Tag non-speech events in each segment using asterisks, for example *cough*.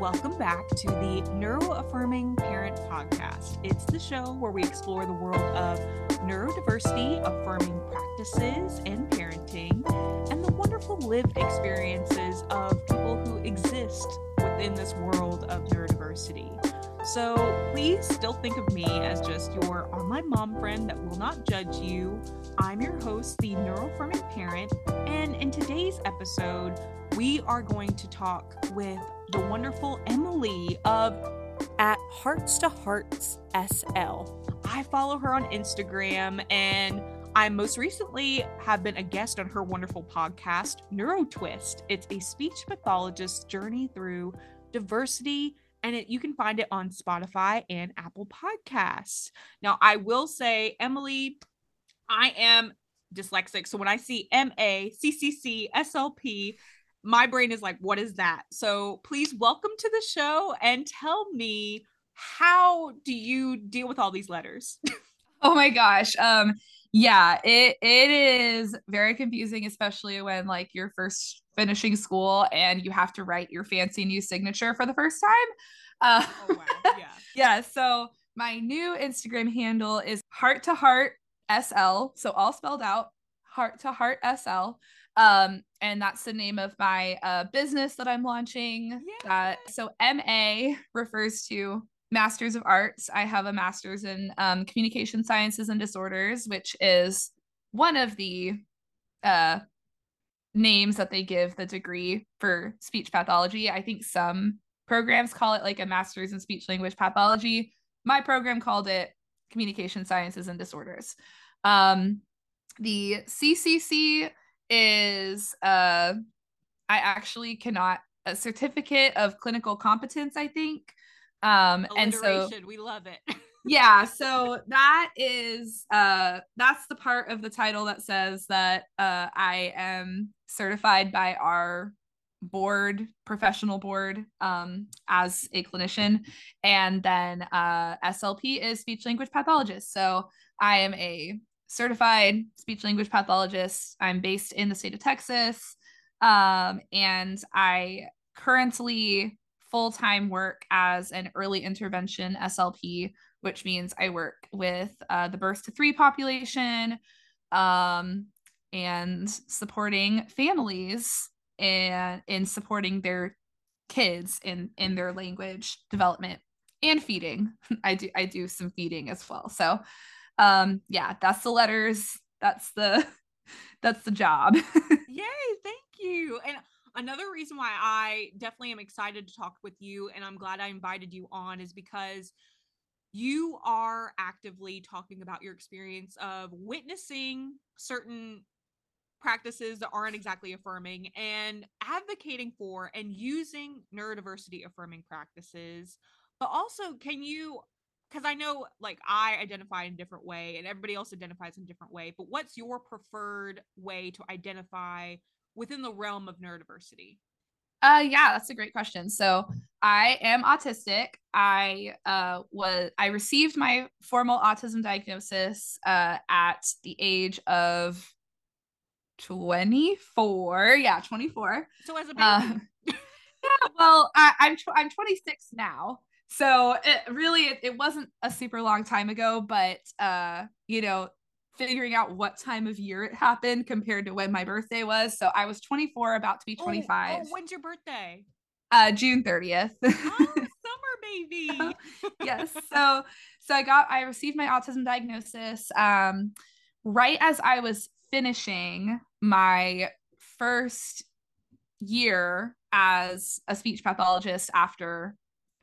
Welcome back to the Neuroaffirming Parent Podcast. It's the show where we explore the world of neurodiversity, affirming practices, and parenting, and the wonderful lived experiences of people who exist within this world of neurodiversity. So please still think of me as just your online mom friend that will not judge you. I'm your host, the Neuroaffirming Parent, and in today's episode, we are going to talk with the wonderful Emily of at Hearts to Hearts SL. I follow her on Instagram and I most recently have been a guest on her wonderful podcast, NeuroTwist. It's a speech pathologist's journey through diversity, and it, you can find it on Spotify and Apple Podcasts. Now, I will say, Emily, I am dyslexic. So when I see M A C C C S L P, my brain is like, what is that? So please welcome to the show and tell me how do you deal with all these letters? *laughs* oh my gosh. Um yeah, it it is very confusing, especially when like you're first finishing school and you have to write your fancy new signature for the first time. Uh, oh wow. *laughs* Yeah. yeah. So my new Instagram handle is heart to heart SL. So all spelled out, heart to heart SL. Um, and that's the name of my uh, business that I'm launching. Yeah. Uh, so MA refers to Masters of Arts. I have a master's in um, Communication Sciences and Disorders, which is one of the uh, names that they give the degree for speech pathology. I think some programs call it like a master's in speech language pathology. My program called it Communication Sciences and Disorders. Um, the CCC is uh I actually cannot a certificate of clinical competence, I think. Um and so we love it. *laughs* yeah, so that is uh that's the part of the title that says that uh I am certified by our board professional board um as a clinician and then uh slp is speech language pathologist so i am a certified speech language pathologist. I'm based in the state of Texas. Um, and I currently full time work as an early intervention SLP, which means I work with uh, the birth to three population um, and supporting families and in supporting their kids in in their language development and feeding. *laughs* I do I do some feeding as well. So um yeah that's the letters that's the *laughs* that's the job. *laughs* Yay thank you. And another reason why i definitely am excited to talk with you and i'm glad i invited you on is because you are actively talking about your experience of witnessing certain practices that aren't exactly affirming and advocating for and using neurodiversity affirming practices. But also can you because I know like I identify in a different way and everybody else identifies in a different way, but what's your preferred way to identify within the realm of neurodiversity? Uh yeah, that's a great question. So I am autistic. I uh was I received my formal autism diagnosis uh at the age of 24. Yeah, 24. So as a uh, baby. Uh, *laughs* yeah, well, I, I'm tw- I'm 26 now so it really it, it wasn't a super long time ago but uh you know figuring out what time of year it happened compared to when my birthday was. So i was 24 about to be 25 oh, oh when's your birthday? Uh june 30th *laughs* oh, summer baby. *laughs* Yes so so i got i received my autism diagnosis um right as i was finishing my first year as a speech pathologist after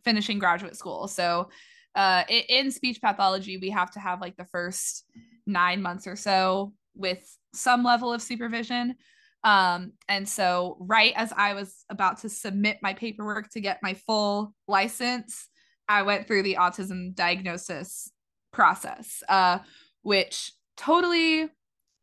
finishing graduate school. So uh, in speech pathology, we have to have like the first nine months or so with some level of supervision. Um, and so, right as I was about to submit my paperwork to get my full license, I went through the autism diagnosis process, uh, which totally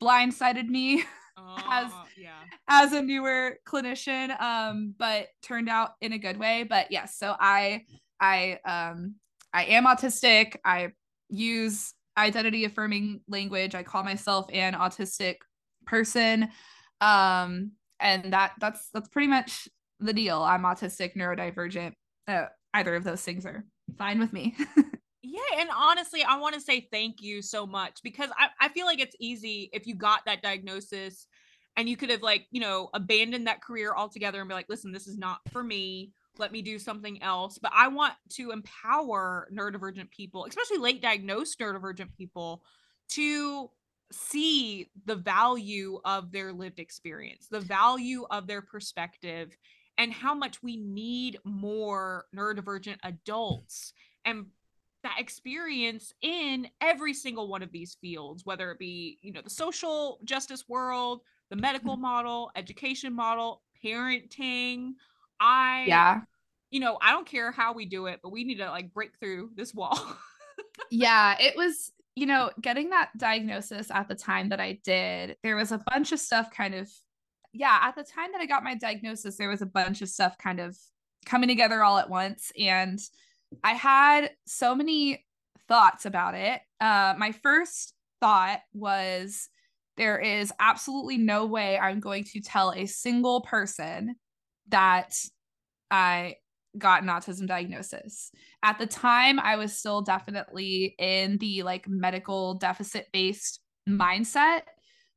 blindsided me *laughs* as yeah. as a newer clinician um but turned out in a good way. But yes so i i um i am autistic. I use identity affirming language. I call myself an autistic person. Um and that that's that's pretty much the deal. I'm autistic neurodivergent. Uh, either of those things are fine with me. *laughs* yeah. And honestly, I want to say thank you so much because I, I feel like it's easy if you got that diagnosis and you could have, like, you know, abandoned that career altogether and be like, listen, this is not for me. Let me do something else. But I want to empower neurodivergent people, especially late diagnosed neurodivergent people, to see the value of their lived experience, the value of their perspective, and how much we need more neurodivergent adults and that experience in every single one of these fields whether it be you know the social justice world the medical mm-hmm. model education model parenting i yeah you know i don't care how we do it but we need to like break through this wall *laughs* yeah it was you know getting that diagnosis at the time that i did there was a bunch of stuff kind of yeah, at the time that I got my diagnosis, there was a bunch of stuff kind of coming together all at once. And I had so many thoughts about it. Uh, my first thought was there is absolutely no way I'm going to tell a single person that I got an autism diagnosis. At the time, I was still definitely in the like medical deficit based mindset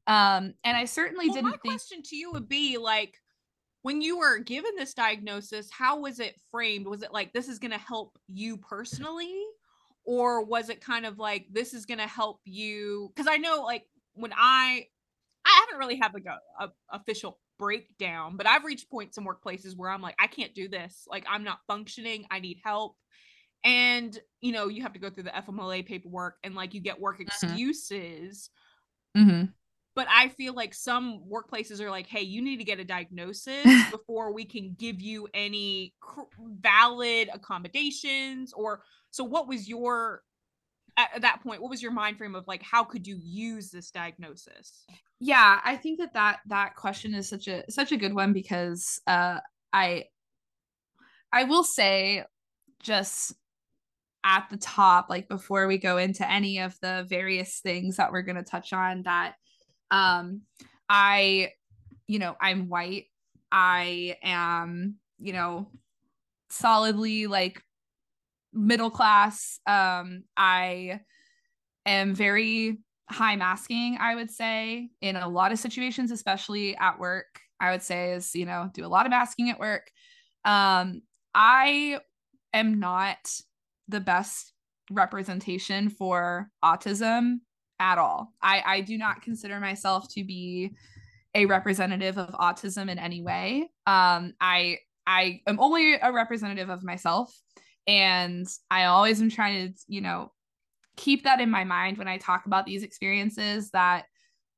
um, and I certainly well, didn't my think. question to you would be like, when you were given this diagnosis, how was it framed? Was it like this is going to help you personally, or was it kind of like this is going to help you? Because I know, like, when I, I haven't really had like a, a official breakdown, but I've reached points in workplaces where I'm like, I can't do this. Like, I'm not functioning. I need help and you know you have to go through the FMLA paperwork and like you get work mm-hmm. excuses mm-hmm but I feel like some workplaces are like, hey, you need to get a diagnosis *laughs* before we can give you any cr- valid accommodations. Or so, what was your at that point? What was your mind frame of like, how could you use this diagnosis? Yeah, I think that that that question is such a such a good one because uh, I I will say just at the top, like before we go into any of the various things that we're going to touch on, that um, I, you know, I'm white. I am, you know, solidly like middle class. Um, I am very high masking, I would say, in a lot of situations, especially at work. I would say is, you know, do a lot of masking at work. Um, I am not the best representation for autism at all. I, I do not consider myself to be a representative of autism in any way. Um, I I am only a representative of myself, and I always am trying to you know keep that in my mind when I talk about these experiences. That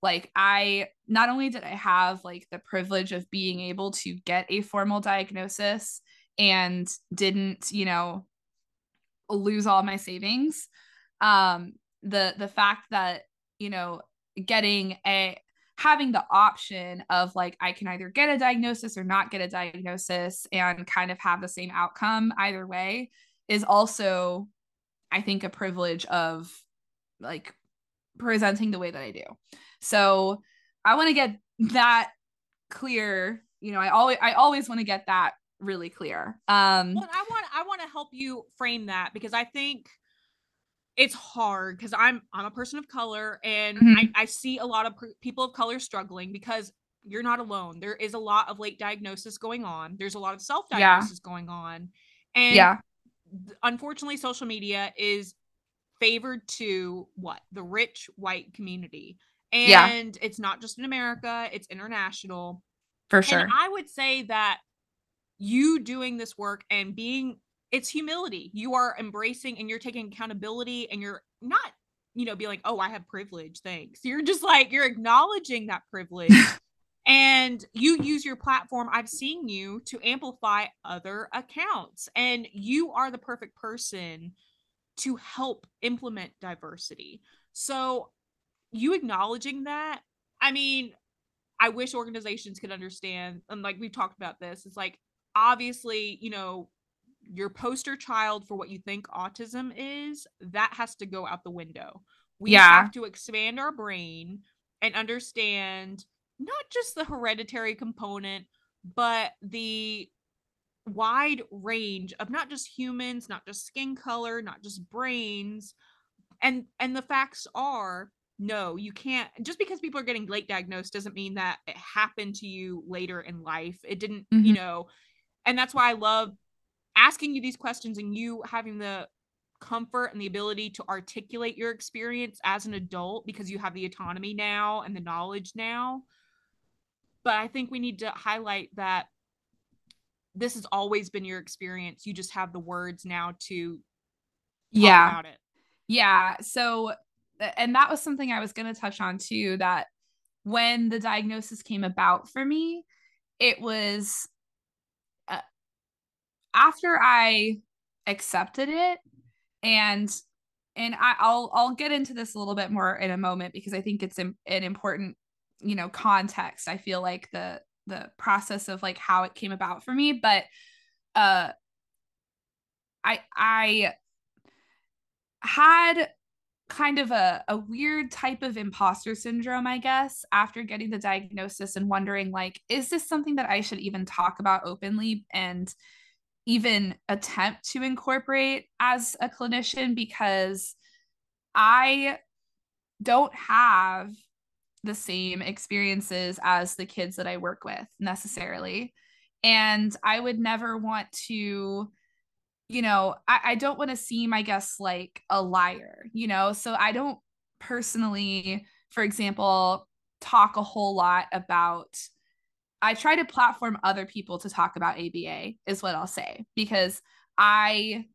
like I not only did I have like the privilege of being able to get a formal diagnosis and didn't you know lose all my savings um the the fact that you know getting a having the option of like I can either get a diagnosis or not get a diagnosis and kind of have the same outcome either way is also I think a privilege of like presenting the way that I do. So I want to get that clear. You know, I always I always want to get that really clear. Um well, I want I want to help you frame that because I think it's hard because I'm I'm a person of color and mm-hmm. I, I see a lot of pr- people of color struggling because you're not alone. There is a lot of late diagnosis going on. There's a lot of self diagnosis yeah. going on, and yeah, unfortunately, social media is favored to what the rich white community, and yeah. it's not just in America; it's international. For sure, and I would say that you doing this work and being it's humility. You are embracing and you're taking accountability and you're not, you know, be like, oh, I have privilege. Thanks. You're just like, you're acknowledging that privilege. *laughs* and you use your platform. I've seen you to amplify other accounts. And you are the perfect person to help implement diversity. So you acknowledging that, I mean, I wish organizations could understand. And like we've talked about this, it's like obviously, you know, your poster child for what you think autism is, that has to go out the window. We yeah. have to expand our brain and understand not just the hereditary component, but the wide range of not just humans, not just skin color, not just brains. And and the facts are no, you can't just because people are getting late diagnosed doesn't mean that it happened to you later in life. It didn't, mm-hmm. you know, and that's why I love asking you these questions and you having the comfort and the ability to articulate your experience as an adult because you have the autonomy now and the knowledge now. But I think we need to highlight that this has always been your experience. You just have the words now to yeah. about it. Yeah. So and that was something I was going to touch on too that when the diagnosis came about for me, it was after I accepted it and and I, will I'll get into this a little bit more in a moment because I think it's an, an important you know context. I feel like the the process of like how it came about for me, but uh, I I had kind of a, a weird type of imposter syndrome, I guess, after getting the diagnosis and wondering, like, is this something that I should even talk about openly and even attempt to incorporate as a clinician? Because I don't have the same experiences as the kids that I work with necessarily. And I would never want to you know, I, I don't want to seem, I guess, like a liar, you know? So I don't personally, for example, talk a whole lot about I try to platform other people to talk about ABA is what I'll say because I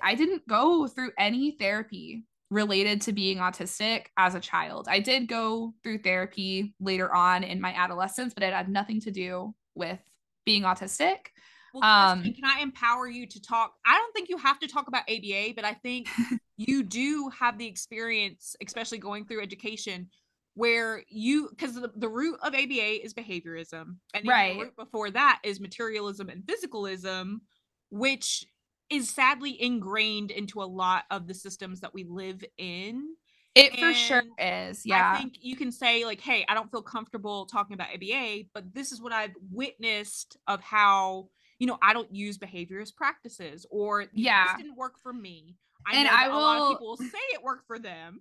I didn't go through any therapy related to being autistic as a child. I did go through therapy later on in my adolescence, but it had nothing to do with being autistic. Well, um, can I empower you to talk? I don't think you have to talk about ABA, but I think *laughs* you do have the experience, especially going through education, where you because the, the root of ABA is behaviorism, and right. the root before that is materialism and physicalism, which is sadly ingrained into a lot of the systems that we live in. It and for sure is. Yeah. I think you can say, like, hey, I don't feel comfortable talking about ABA, but this is what I've witnessed of how you know, I don't use behaviorist practices or yeah, this didn't work for me. I and I will, a lot of people say it worked for them.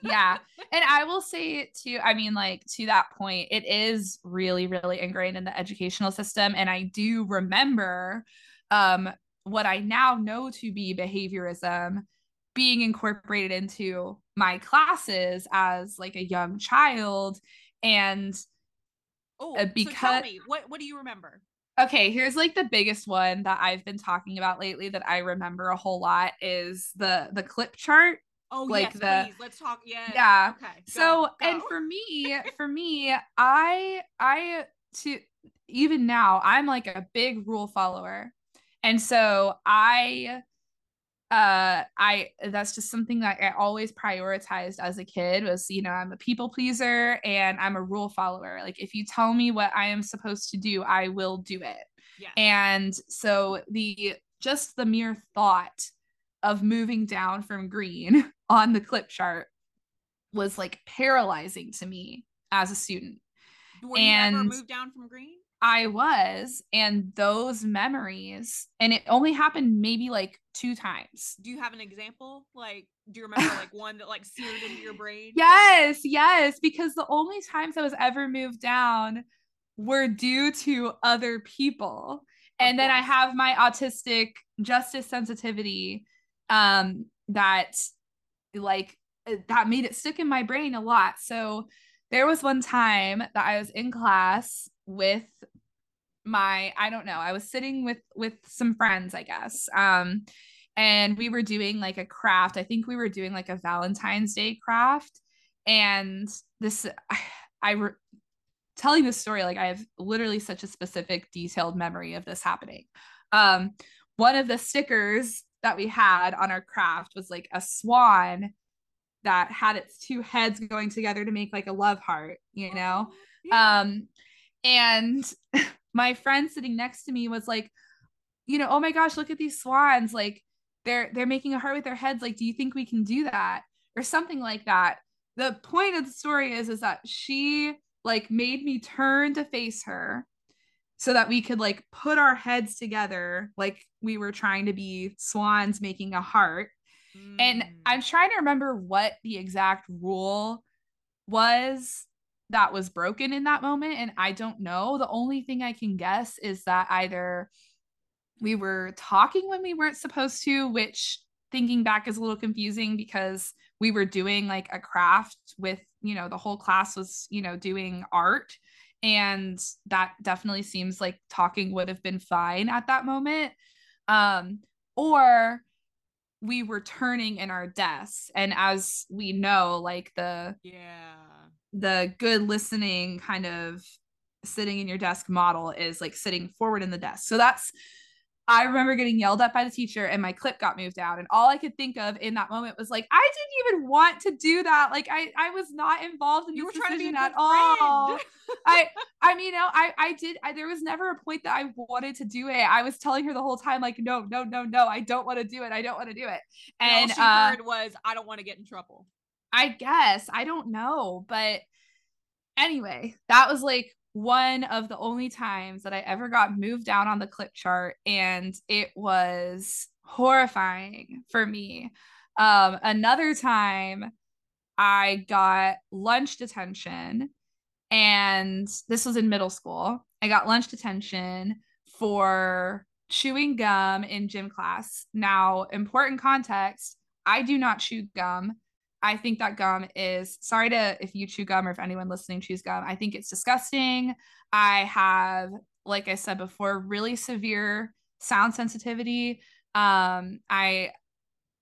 yeah. *laughs* And I will say it too. I mean, like to that point, it is really, really ingrained in the educational system. And I do remember um what I now know to be behaviorism being incorporated into my classes as like a young child. And oh, because so tell me, what what do you remember? Okay, here's like the biggest one that I've been talking about lately that I remember a whole lot is the the clip chart. Oh like yes, the, please. Let's talk. Yeah. Yeah. Okay. Go, so go. and for me, for me, I I to even now I'm like a big rule follower, and so I uh i that's just something that i always prioritized as a kid was you know i'm a people pleaser and i'm a rule follower. Like if you tell me what i am supposed to do i will do it. Yeah. and so the just the mere thought of moving down from green *laughs* on the clip chart was like paralyzing to me as a student. Were and you ever moved down from green? I was, and those memories, and it only happened maybe like two times. Do you have an example? Like, do you remember like *laughs* one that like seared into your brain? Yes, yes, because the only times I was ever moved down were due to other people. and then I have my autistic justice sensitivity um that like uh, that made it stick in my brain a lot. So there was one time that I was in class with my I don't know, I was sitting with with some friends, I guess. Um and we were doing like a craft. I think we were doing like a Valentine's Day craft and this I, *sighs* I re- telling this story like I have literally such a specific detailed memory of this happening. Um one of the stickers that we had on our craft was like a swan that had its two heads going together to make like a love heart, you know? Yeah. Um and *laughs* my friend sitting next to me was like, you know, oh my gosh, look at these swans. Like they're they're making a heart with their heads. Like, do you think we can do that? Or something like that. The point of the story is is that she like made me turn to face her so that we could like put our heads together like we were trying to be swans making a heart. Mm. And I'm trying to remember what the exact rule was that was broken in that moment and I don't know. The only thing I can guess is that either we were talking when we weren't supposed to, which thinking back is a little confusing because we were doing like a craft with, you know, the whole class was, you know, doing art and that definitely seems like talking would have been fine at that moment. Um or we were turning in our desks and as we know like the yeah the good listening kind of sitting in your desk model is like sitting forward in the desk. So that's I remember getting yelled at by the teacher and my clip got moved out. And all I could think of in that moment was like, I didn't even want to do that. Like I, I was not involved in you were trying to be at all. *laughs* I, I mean, you know, I, I did, I, there was never a point that I wanted to do it. I was telling her the whole time, like, no, no, no, no, I don't want to do it. I don't want to do it. And, and all she uh, heard was, I don't want to get in trouble. I guess. I don't know. But anyway, that was like one of the only times that I ever got moved down on the clip chart. And it was horrifying for me. Um, another time I got lunch detention, and this was in middle school. I got lunch detention for chewing gum in gym class. Now, important context I do not chew gum. I think that gum is sorry to if you chew gum or if anyone listening chews gum. I think it's disgusting. I have, like I said before, really severe sound sensitivity. Um, I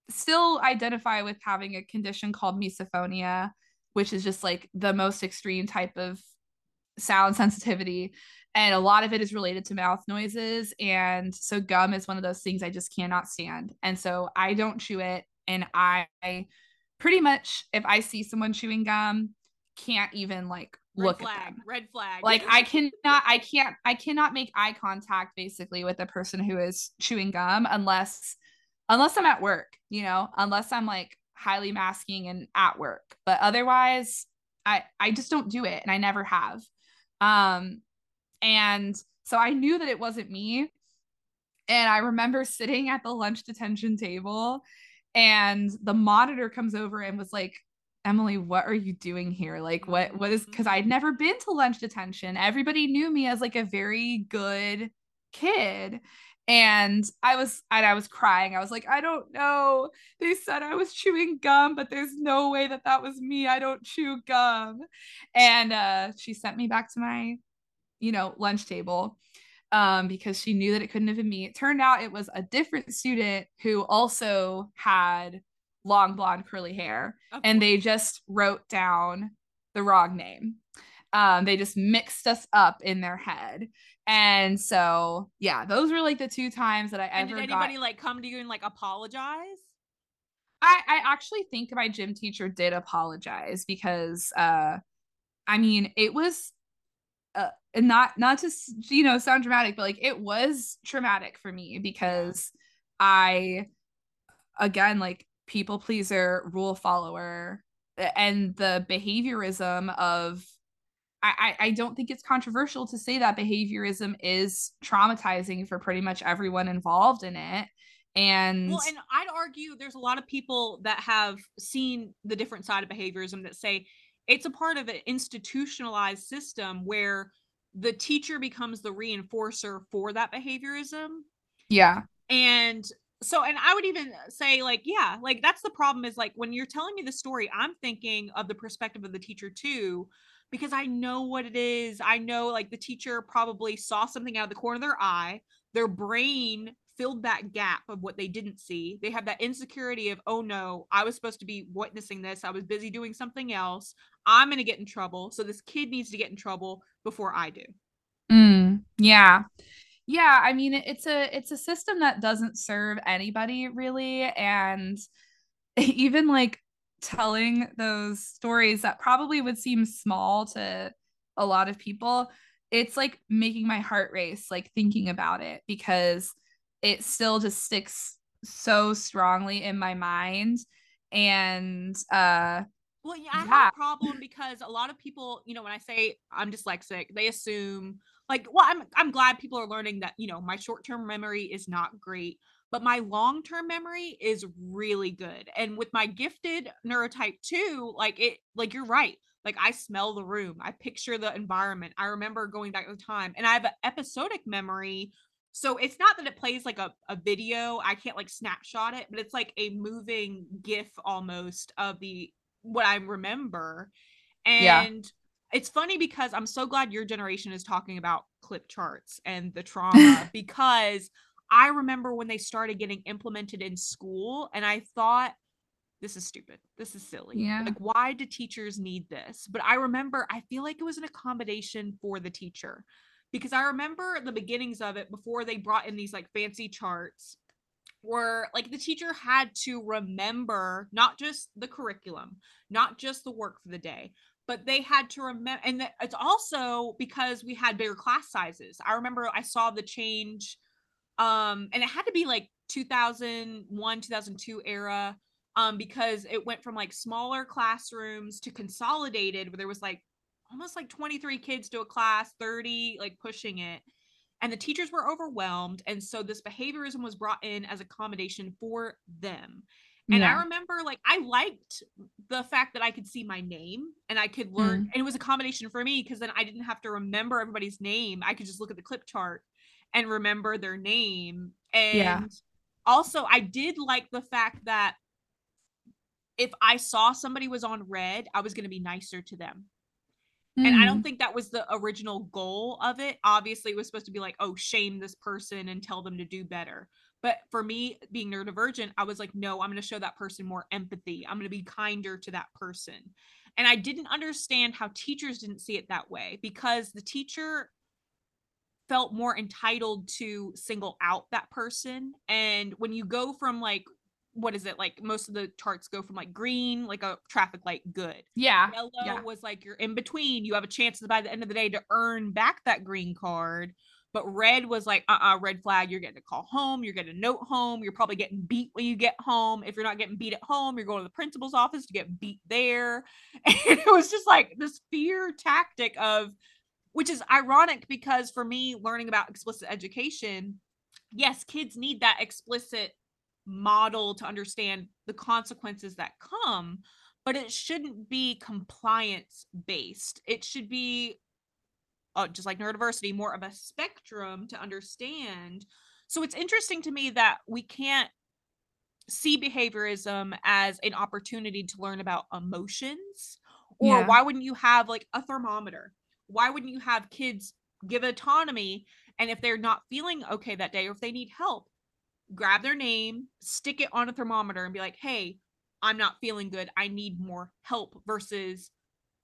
still identify with having a condition called misophonia, which is just like the most extreme type of sound sensitivity. And a lot of it is related to mouth noises. And so gum is one of those things I just cannot stand. And so I don't chew it. And I pretty much if I see someone chewing gum, can't even like red look flag, at them. Red flag. Like I cannot, I can't, I cannot make eye contact basically with the person who is chewing gum unless, unless I'm at work, you know, unless I'm like highly masking and at work. But otherwise, I I just don't do it, and I never have. Um, and so I knew that it wasn't me. And I remember sitting at the lunch detention table and the monitor comes over and was like Emily, what are you doing here? Like, what, what is, because I'd mm-hmm. never been to lunch detention. Everybody knew me as like a very good kid. And I was, and I was crying. I was like, I don't know. They said I was chewing gum, but there's no way that that was me. I don't chew gum. And uh, she sent me back to my, you know, lunch table um, because she knew that it couldn't have been me. It turned out it was a different student who also had long blonde curly hair, and they just wrote down the wrong name. Um, they just mixed us up in their head. And so, yeah, those were like the two times that I and ever. Did anybody got... like come to you and like apologize? I, I actually think my gym teacher did apologize because uh I mean it was uh, and not not to you know sound dramatic but like it was traumatic for me because i again like people pleaser rule follower and the behaviorism of I, I don't think it's controversial to say that behaviorism is traumatizing for pretty much everyone involved in it. And well, and I'd argue there's a lot of people that have seen the different side of behaviorism that say it's a part of an institutionalized system where the teacher becomes the reinforcer for that behaviorism. Yeah. And so and I would even say like yeah, like that's the problem is like when you're telling me the story, I'm thinking of the perspective of the teacher too because I know what it is. I know like the teacher probably saw something out of the corner of their eye. Their brain filled that gap of what they didn't see. They have that insecurity of, oh no, I was supposed to be witnessing this. I was busy doing something else. I'm going to get in trouble. So this kid needs to get in trouble before I do. Mm, yeah. Yeah, I mean it's a it's a system that doesn't serve anybody really and *laughs* even like telling those stories that probably would seem small to a lot of people, it's like making my heart race like thinking about it because it still just sticks so strongly in my mind and uh Well, yeah, I yeah. have a problem because a lot of people, you know, when I say I'm dyslexic, they assume like, well, I'm I'm glad people are learning that, you know, my short-term memory is not great, but my long-term memory is really good. And with my gifted neurotype 2, like it like you're right. Like I smell the room, I picture the environment. I remember going back to the time, and I have an episodic memory. So it's not that it plays like a, a video. I can't like snapshot it, but it's like a moving GIF almost of the what I remember. And yeah. it's funny because I'm so glad your generation is talking about clip charts and the trauma *laughs* because I remember when they started getting implemented in school and I thought this is stupid. This is silly. Yeah. Like, why do teachers need this? But I remember, I feel like it was an accommodation for the teacher because I remember the beginnings of it before they brought in these like fancy charts where like the teacher had to remember not just the curriculum, not just the work for the day, but they had to remember. And it's also because we had bigger class sizes. I remember I saw the change, um, and it had to be like 2001, 2002 era um, because it went from like smaller classrooms to consolidated where there was like almost like 23 kids to a class 30 like pushing it and the teachers were overwhelmed and so this behaviorism was brought in as accommodation for them and yeah. i remember like i liked the fact that i could see my name and i could learn mm. and it was accommodation for me because then i didn't have to remember everybody's name i could just look at the clip chart and remember their name and yeah. also i did like the fact that if I saw somebody was on red, I was going to be nicer to them. Mm. And I don't hmm. think that was the original goal of it. Obviously, it was supposed to be like, oh, shame this person and tell them to do better. But for me, being neurodivergent, I was like, no, I'm going to show that person more empathy. I'm going to be kinder to that person. And I didn't understand how teachers didn't see it that way because the teacher felt more entitled to single out that person. And when you go from like what is it like most of the charts go from like green like a traffic light good. Yeah yellow yeah. was like you're in between you have a chance to by the end of the day to earn back that green card but red was like uh-uh red flag you're getting a call home you're getting a note home you're probably getting beat when you get home. If you're not getting beat at home you're going to the principal's office to get beat there. *laughs* And it was just like this fear tactic of which is ironic because for me learning about explicit education yes kids need that explicit model to understand the consequences that come but it shouldn't be compliance based it should be uh, just like neurodiversity more of a spectrum to understand. So it's interesting to me that we can't see behaviorism as an opportunity to learn about emotions. Or yeah. why wouldn't you have like a thermometer? Why wouldn't you have kids give autonomy and if they're not feeling okay that day or if they need help grab their name, stick it on a thermometer, and be like, hey, I'm not feeling good. I need more help versus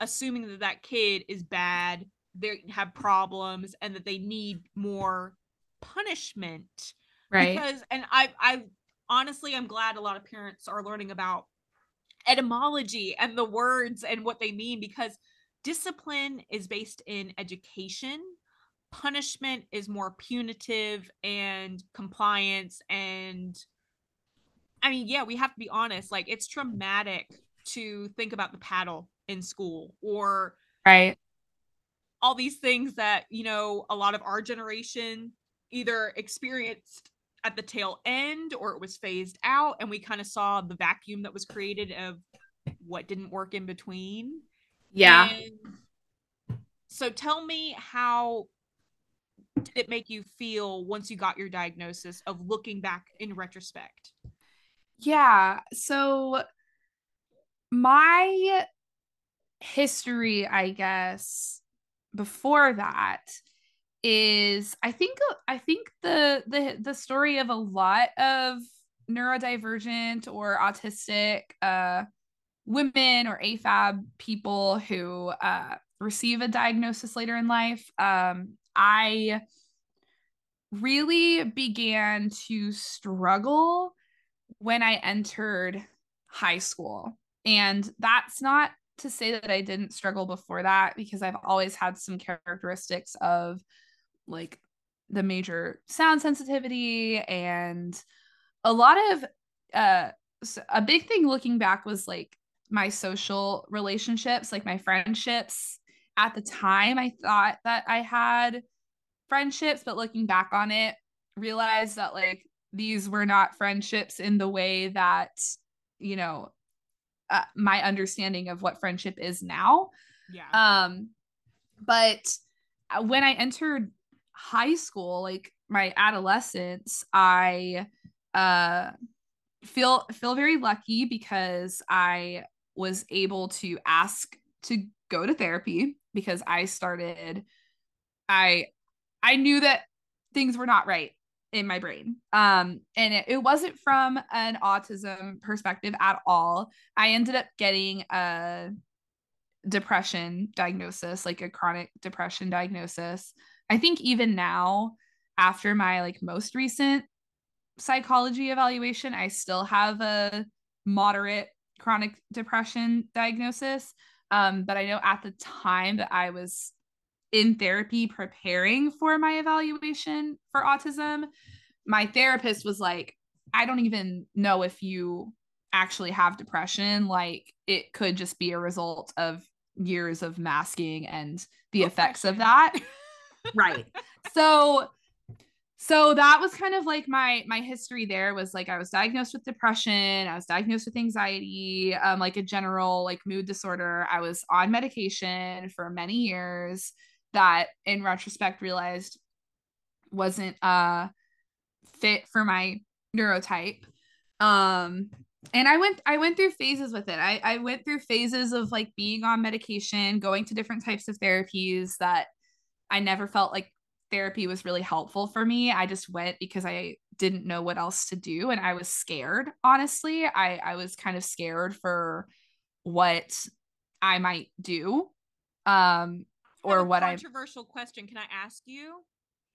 assuming that that kid is bad, they have problems, and that they need more punishment. Right. Because, and I, I honestly, I'm glad a lot of parents are learning about etymology and the words and what they mean because discipline is based in education punishment is more punitive and compliance and I mean, yeah, we have to be honest. Like, it's traumatic to think about the paddle in school or right all these things that you know a lot of our generation either experienced at the tail end or it was phased out and we kind of saw the vacuum that was created of what didn't work in between yeah and so tell me how did it make you feel once you got your diagnosis of looking back in retrospect? Yeah. So my history, I guess, before that is I think I think the the the story of a lot of neurodivergent or autistic uh women or AFAB people who uh receive a diagnosis later in life um I really began to struggle when I entered high school. And that's not to say that I didn't struggle before that, because I've always had some characteristics of like the major sound sensitivity and a lot of uh a big thing looking back was like my social relationships, like my friendships. At the time, I thought that I had friendships, but looking back on it, realized that like these were not friendships in the way that, you know, uh, my understanding of what friendship is now. Yeah. Um, but uh, when I entered high school, like my adolescence, I uh feel feel very lucky because I was able to ask to go to therapy because I started I I knew that things were not right in my brain. Um and it, it wasn't from an autism perspective at all. I ended up getting a depression diagnosis, like a chronic depression diagnosis. I think even now after my like most recent psychology evaluation, I still have a moderate chronic depression diagnosis. Um, but I know at the time that I was in therapy preparing for my evaluation for autism, my therapist was like, I don't even know if you actually have depression. Like, it could just be a result of years of masking and the effects of that. *laughs* right. So, so that was kind of like my my history there was like i was diagnosed with depression i was diagnosed with anxiety um like a general like mood disorder. I was on medication for many years that in retrospect realized wasn't uh fit for my neurotype. Um and i went i went through phases with it. I i went through phases of like being on medication going to different types of therapies that i never felt like therapy was really helpful for me. I just went because I didn't know what else to do and I was scared, honestly. I I was kind of scared for what I might do. Um or what I controversial question can I ask you?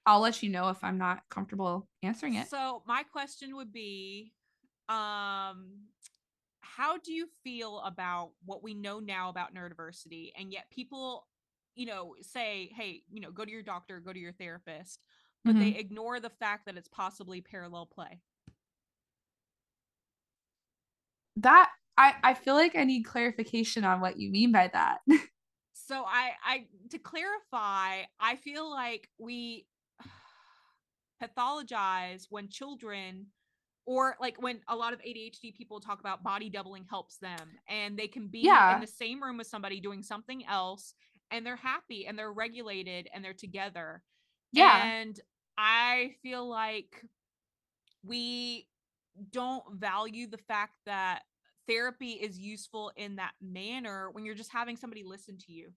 I'll let you know if I'm not comfortable answering it. So, my question would be um how do you feel about what we know now about neurodiversity and yet people you know, say, hey, you know, go to your doctor, go to your therapist, but mm-hmm. they ignore the fact that it's possibly parallel play. That I I feel like I need clarification on what you mean by that. *laughs* so I I to clarify, I feel like we *sighs* pathologize when children or like when a lot of ADHD people talk about body doubling helps them and they can be yeah. in the same room with somebody doing something else and they're happy and they're regulated and they're together. Yeah. And I feel like we don't value the fact that therapy is useful in that manner when you're just having somebody listen to you.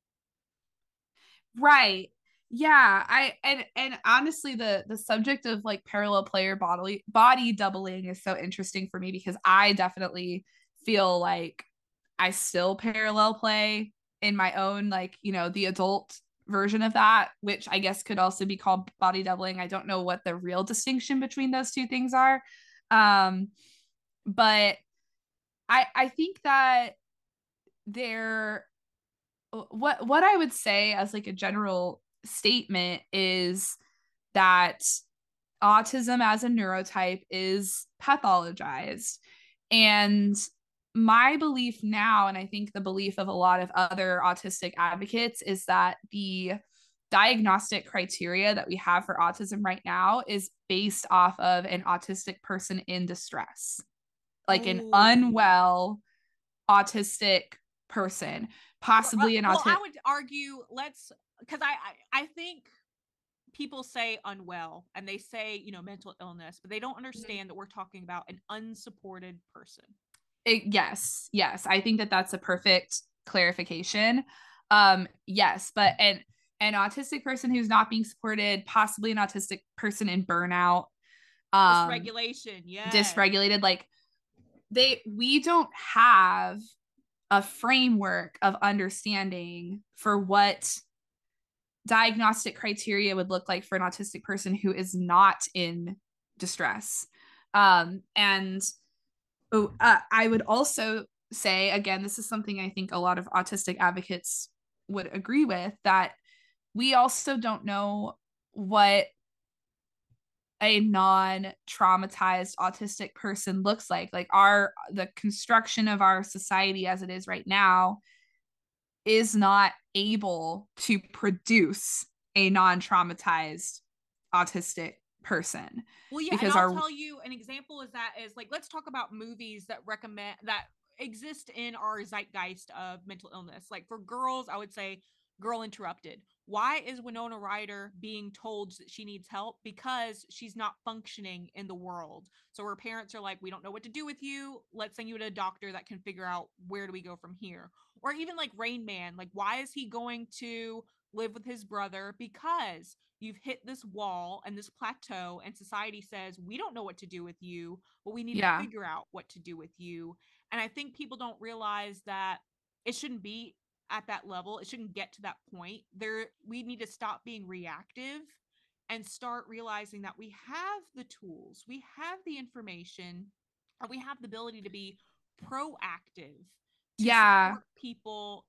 Right. Yeah, I and and honestly the the subject of like parallel player body body doubling is so interesting for me because I definitely feel like I still parallel play in my own like you know the adult version of that which i guess could also be called body doubling. I don't know what the real distinction between those two things are. Um but i i think that there what what i would say as like a general statement is that autism as a neurotype is pathologized. And my belief now, and I think the belief of a lot of other autistic advocates, is that the diagnostic criteria that we have for autism right now is based off of an autistic person in distress, like Ooh. an unwell autistic person, possibly an autistic. well. I would argue, let's because I, I I think people say unwell and they say you know mental illness, but they don't mm-hmm. understand that we're talking about an unsupported person. It, yes, yes. I think that that's a perfect clarification. Um, yes, but an an autistic person who's not being supported, possibly an autistic person in burnout, um, dysregulation, yeah, dysregulated. Like they, we don't have a framework of understanding for what diagnostic criteria would look like for an autistic person who is not in distress. Um, and Oh, uh, I would also say again, this is something I think a lot of autistic advocates would agree with that we also don't know what a non-traumatized autistic person looks like. Like our the construction of our society as it is right now is not able to produce a non-traumatized autistic person well yeah because and i'll our... tell you an example is that is like let's talk about movies that recommend that exist in our zeitgeist of mental illness like for girls i would say girl interrupted why is Winona Ryder being told that she needs help? Because she's not functioning in the world. So her parents are like, we don't know what to do with you. Let's send you to a doctor that can figure out where do we go from here. Or even like Rain Man, like, why is he going to live with his brother? Because you've hit this wall and this plateau, and society says, we don't know what to do with you, but we need yeah. to figure out what to do with you. And I think people don't realize that it shouldn't be at that level. It shouldn't get to that point. There we need to stop being reactive and start realizing that we have the tools, we have the information, and we have the ability to be proactive to yeah. people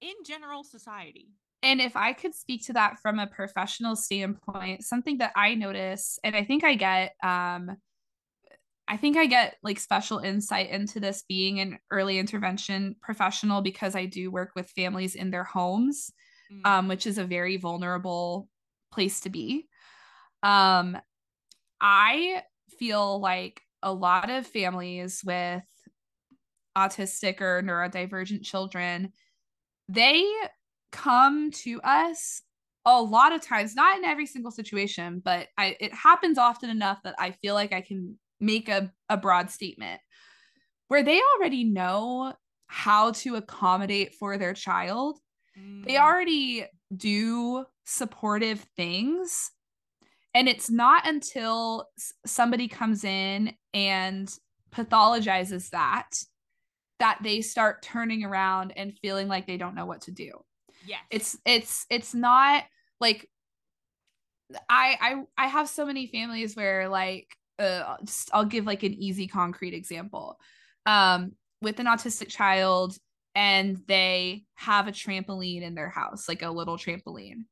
in general society. And if I could speak to that from a professional standpoint, something that I notice, and I think I get um I think I get like special insight into this being an early intervention professional because I do work with families in their homes, mm. um, which is a very vulnerable place to be. Um, I feel like a lot of families with autistic or neurodivergent children, they come to us a lot of times, not in every single situation, but I, it happens often enough that I feel like I can make a, a broad statement where they already know how to accommodate for their child. Mm. They already do supportive things. And it's not until somebody comes in and pathologizes that that they start turning around and feeling like they don't know what to do. Yes. It's it's it's not like I I I have so many families where like uh, just, I'll give like an easy concrete example. Um, with an autistic child, and they have a trampoline in their house, like a little trampoline.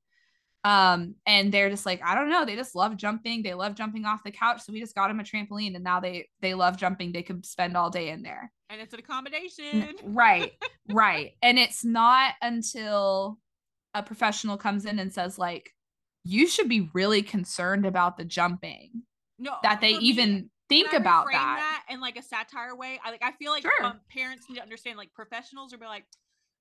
Um, and they're just like, I don't know, they just love jumping. They love jumping off the couch. So we just got them a trampoline, and now they they love jumping. They could spend all day in there. And it's an accommodation. right, right. And it's not until a professional comes in and says, like, you should be really concerned about the jumping no that they even me, think about that. that in like a satire way i like i feel like sure. um, parents need to understand like professionals are be like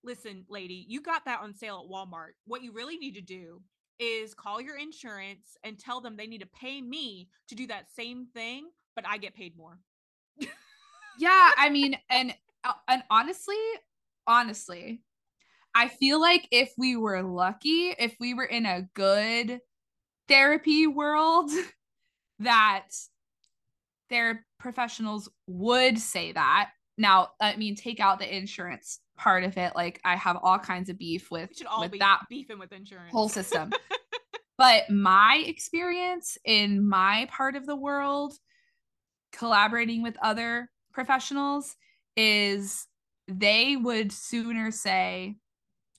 listen lady you got that on sale at walmart what you really need to do is call your insurance and tell them they need to pay me to do that same thing but i get paid more yeah i mean *laughs* and uh, and honestly honestly i feel like if we were lucky if we were in a good therapy world *laughs* that their professionals would say that. Now, I mean, take out the insurance part of it. Like, I have all kinds of beef with, with that beefing with insurance whole system. *laughs* but my experience in my part of the world, collaborating with other professionals, is they would sooner say,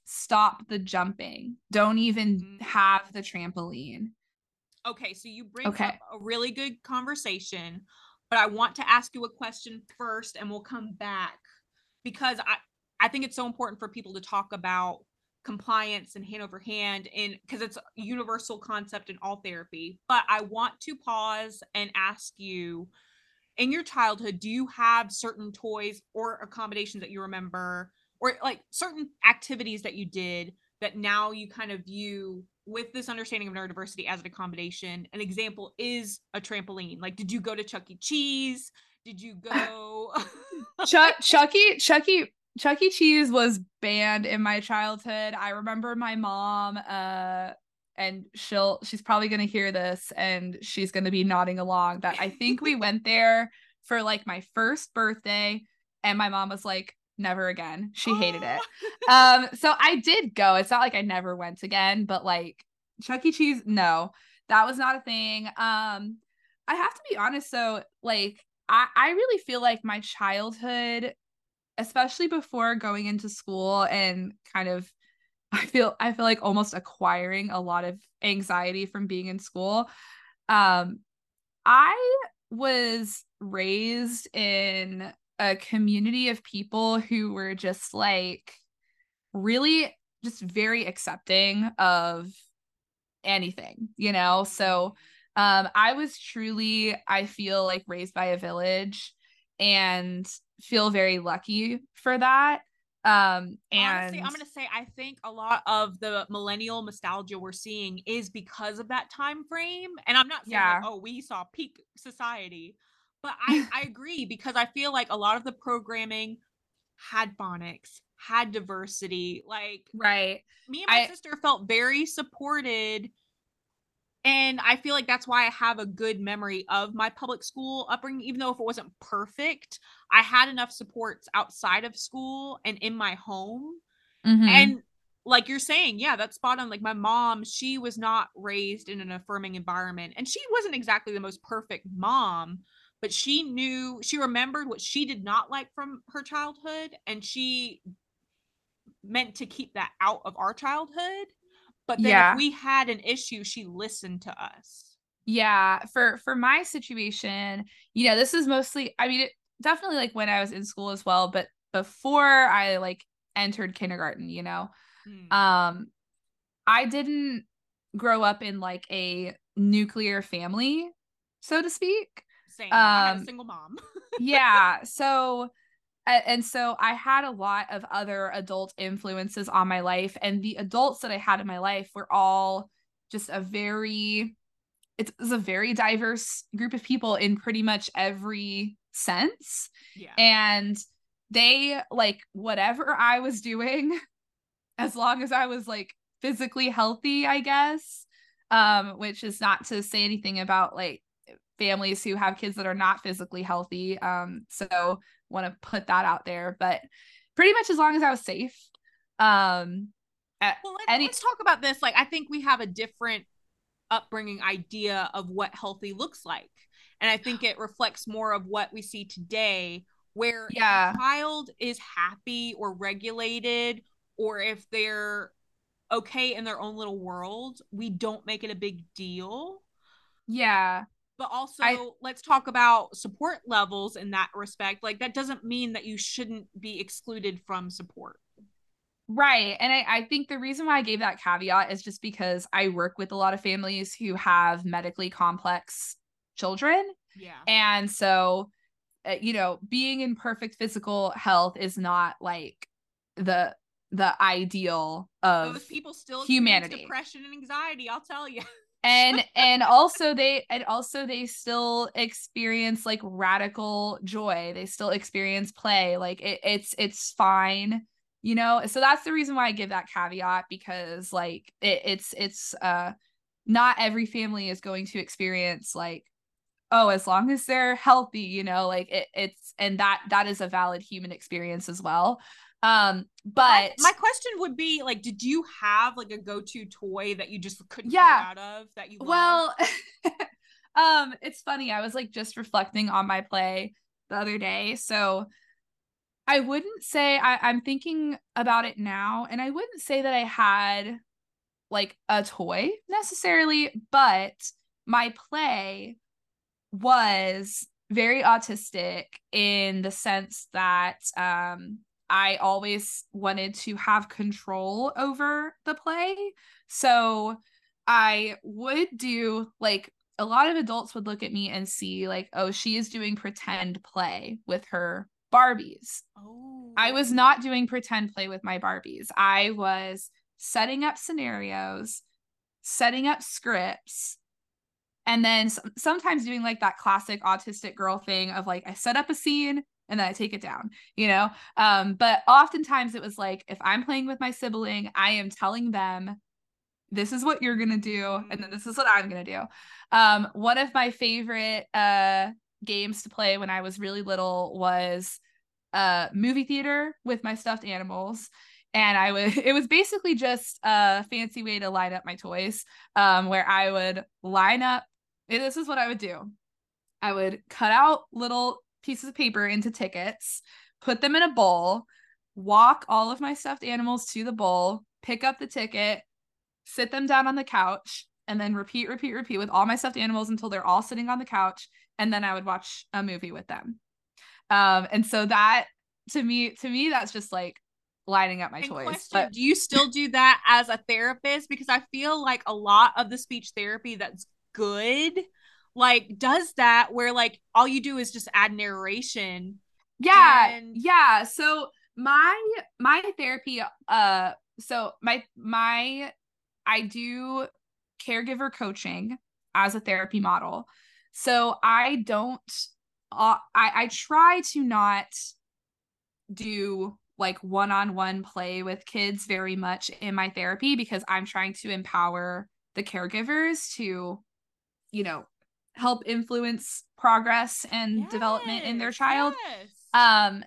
stop the jumping, don't even mm. have the trampoline Okay, so you bring okay. up a really good conversation, but I want to ask you a question first and we'll come back because I I think it's so important for people to talk about compliance and hand over hand and because it's a universal concept in all therapy. But I want to pause and ask you in your childhood, do you have certain toys or accommodations that you remember or like certain activities that you did that now you kind of view with this understanding of neurodiversity as an accommodation, an example is a trampoline. Like, did you go to Chuck E. Cheese? Did you *laughs* go Chuck Chucky Chucky Chuck E. Cheese was banned in my childhood. I remember my mom uh and she'll she's probably gonna hear this and she's gonna be nodding along that I think we went there for like my first birthday and my mom was like never again. She hated it. *laughs* um, so I did go. It's not like I never went again, but like Chuck E. Cheese, no, that was not a thing. Um, I have to be honest though, like I, I really feel like my childhood, especially before going into school and kind of *laughs* I feel I feel like almost acquiring a lot of anxiety from being in school. Um, I was raised in a community of people who were just like really just very accepting of anything, you know? So um I was truly I feel like raised by a village and feel very lucky for that. Um and Honestly, I'm gonna say I think a lot of the millennial nostalgia we're seeing is because of that time frame. And I'm not saying Yeah. like, oh, we saw peak society, but *laughs* I I agree because I feel like a lot of the programming had phonics, had diversity. Like right. me and my I sister felt very supported and I feel like that's why I have a good memory of my public school upbringing, even though if it wasn't perfect, I had enough supports outside of school and in my home. mhm. And like you're saying, yeah, that's spot on. Like my mom, she was not raised in an affirming environment, and she wasn't exactly the most perfect mom, but she knew, she remembered what she did not like from her childhood, and she meant to keep that out of our childhood. But then Yeah. if we had an issue, she listened to us. Yeah, for for my situation, you know, this is mostly I mean, it, definitely like when I was in school as well, but before I like entered kindergarten, you know. Mm, Um I didn't grow up in like a nuclear family, so to speak. same. I had a Um single mom. *laughs* yeah, so and so I had a lot of other adult influences on my life and the adults that I had in my life were all just a very it's, it's a very diverse group of people in pretty much every sense yeah. and they like whatever i was doing *laughs* as long as i was like physically healthy i guess um which is not to say anything about like families who have kids that are not physically healthy um so want to put that out there but pretty much as long as i was safe um Well, let's, any let's talk about this. Like, I think we have a different upbringing idea of what healthy looks like. And I think it reflects more of what we see today, where Yeah. if a child is happy or regulated, or if they're okay in their own little world, we don't make it a big deal. yeah But also, I- let's talk about support levels in that respect. Like, that doesn't mean that you shouldn't be excluded from support. Right. And I, I think the reason why I gave that caveat is just because I work with a lot of families who have medically complex children. Yeah. And so, uh, you know, being in perfect physical health is not like the the ideal of Those people still humanity. depression and anxiety, I'll tell you. *laughs* and and also they and also they still experience like radical joy. They still experience play. Like it, it's it's fine you know? So that's the reason why i give that caveat because like it, it's it's uh not every family is going to experience like oh as long as they're healthy you know? Like it, it's and that that is a valid human experience as well um but my, my question would be like, did you have like a go-to toy that you just couldn't Yeah. get out of that you loved? Well, *laughs* um, it's funny. I was like just reflecting on my play the other day. So I wouldn't say I, I'm thinking about it now, and I wouldn't say that I had like a toy necessarily, but my play was very autistic in the sense that um I always wanted to have control over the play. So I would do like a lot of adults would look at me and see like, oh, she is doing pretend play with her Barbies. oh, I was oh. not doing pretend play with my Barbies. I was setting up scenarios, setting up scripts, and then sometimes doing like that classic autistic girl thing of like I set up a scene and then I take it down, you know? Um, but oftentimes it was like if I'm playing with my sibling, I am telling them this is what you're gonna do, and then this is what I'm gonna do. Um, one of my favorite uh games to play when I was really little was uh movie theater with my stuffed animals. And I would *laughs* it was basically just a fancy way to line up my toys. Um, where I would line up this is what I would do. I would cut out little pieces of paper into tickets, put them in a bowl, walk all of my stuffed animals to the bowl, pick up the ticket, sit them down on the couch, and then repeat, repeat, repeat with all my stuffed animals until they're all sitting on the couch. And then I would watch a movie with them. Um, and so that to me, to me, that's just like lining up my and toys. Question, but do you still do that as a therapist? Because I feel like a lot of the speech therapy that's good, like does that where like all you do is just add narration. Yeah. And- yeah. So my my therapy uh so my my I do caregiver coaching as a therapy model. So I don't uh, I I try to not do like one-on-one play with kids very much in my therapy because I'm trying to empower the caregivers to you know help influence progress and yes, development in their child. Yes. Um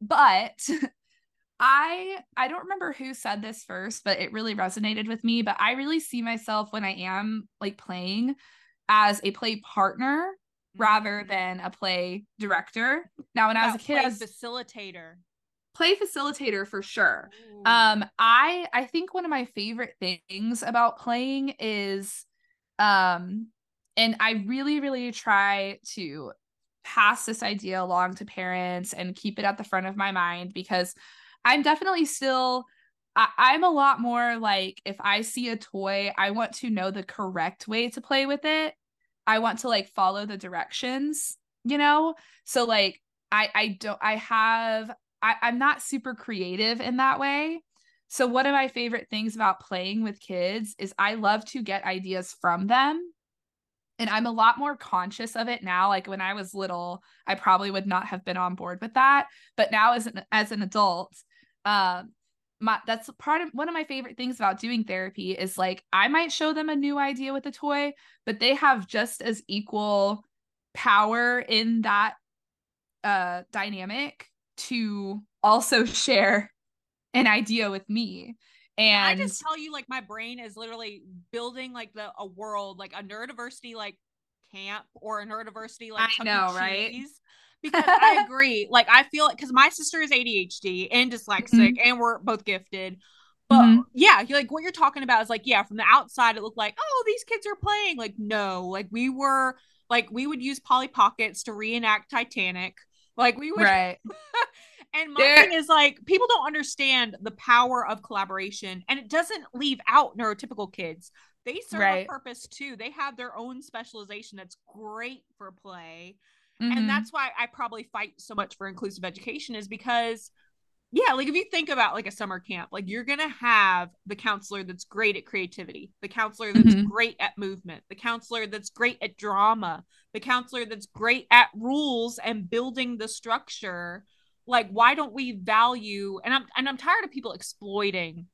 but *laughs* I I don't remember who said this first, but it really resonated with me, but I really see myself when I am like playing as a play partner rather mm-hmm. than a play director. Now when I was a kid as facilitator. Play facilitator for sure. Ooh. Um I I think one of my favorite things about playing is um and I really really try to pass this idea along to parents and keep it at the front of my mind because I'm definitely still I, am a lot more like if I see a toy, I want to know the correct way to play with it. I want to like follow the directions, you know? So like I I don't I have I, I'm not super creative in that way. So one of my favorite things about playing with kids is I love to get ideas from them. And I'm a lot more conscious of it now. Like when I was little, I probably would not have been on board with that. But now as an as an adult, um my that's part of one of my favorite things about doing therapy is like I might show them a new idea with a toy, but they have just as equal power in that uh dynamic to also *laughs* share an idea with me. And I just tell you, like, my brain is literally building like the a world, like a neurodiversity like camp or a neurodiversity like I know, right? because I *laughs* agree. Like I feel it because my sister is ADHD and dyslexic, mm-hmm. and we're both gifted. But mm-hmm. yeah, like what you're talking about is like, yeah, from the outside it looked like, oh, these kids are playing. Like, no, like we were like we would use Polly Pockets to reenact Titanic. Like we would right. *laughs* and my thing is like people don't understand the power of collaboration and it doesn't leave out neurotypical kids. They serve right. a purpose too. They have their own specialization that's great for play. Mm-hmm. And that's why I probably fight so much for inclusive education is because yeah, like if you think about like a summer camp, like you're going to have the counselor that's great at creativity, the counselor that's mm-hmm. great at movement, the counselor that's great at drama, the counselor that's great at rules and building the structure. Like why don't we value and I'm and I'm tired of people exploiting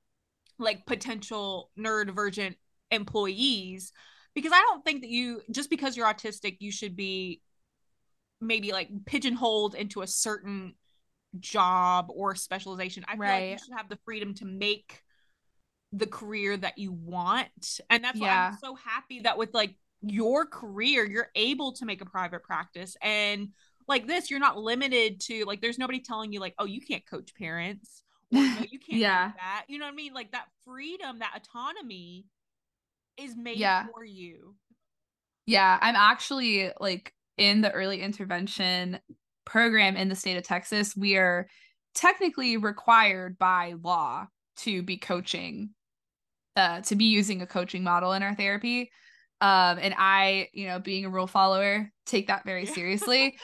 like potential neurodivergent employees because I don't think that you just because you're autistic you should be maybe like pigeonholed into a certain job or specialization. I feel right. like you should have the freedom to make the career that you want. And that's yeah. why I'm so happy that with like your career, you're able to make a private practice. And like this, you're not limited to like there's nobody telling you like, oh, you can't coach parents. *laughs* Or, no, you can't yeah. do that. You know what I mean? Like that freedom, that autonomy is made yeah. for you. Yeah, I'm actually like in the early intervention program in the state of Texas, we are technically required by law to be coaching, uh, to be using a coaching model in our therapy. Um, and I, you know, being a rule follower, take that very seriously.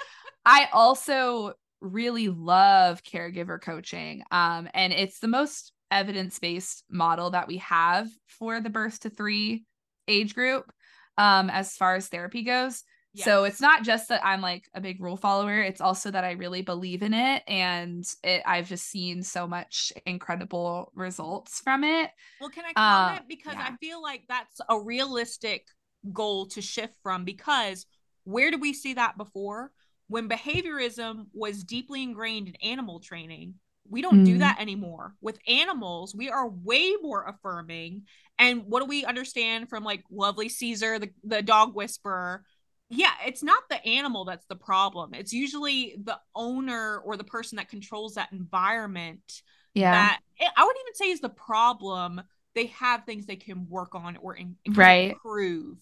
I also really love caregiver coaching. Um, and it's the most evidence based model that we have for the birth to three age group um, as far as therapy goes. So it's not just that I'm like a big rule follower, it's also that I really believe in it and it I've just seen so much incredible results from it. Well, can I comment uh, because yeah. I feel like that's a realistic goal to shift from because where did we see that before? When behaviorism was deeply ingrained in animal training, we don't mm. do that anymore. With animals, we are way more affirming. And what do we understand from like lovely Cesar, the, the dog whisperer? yeah, it's not the animal that's the problem. It's usually the owner or the person that controls that environment. Yeah. That I wouldn't even say is the problem they have things they can work on or in, right. improve.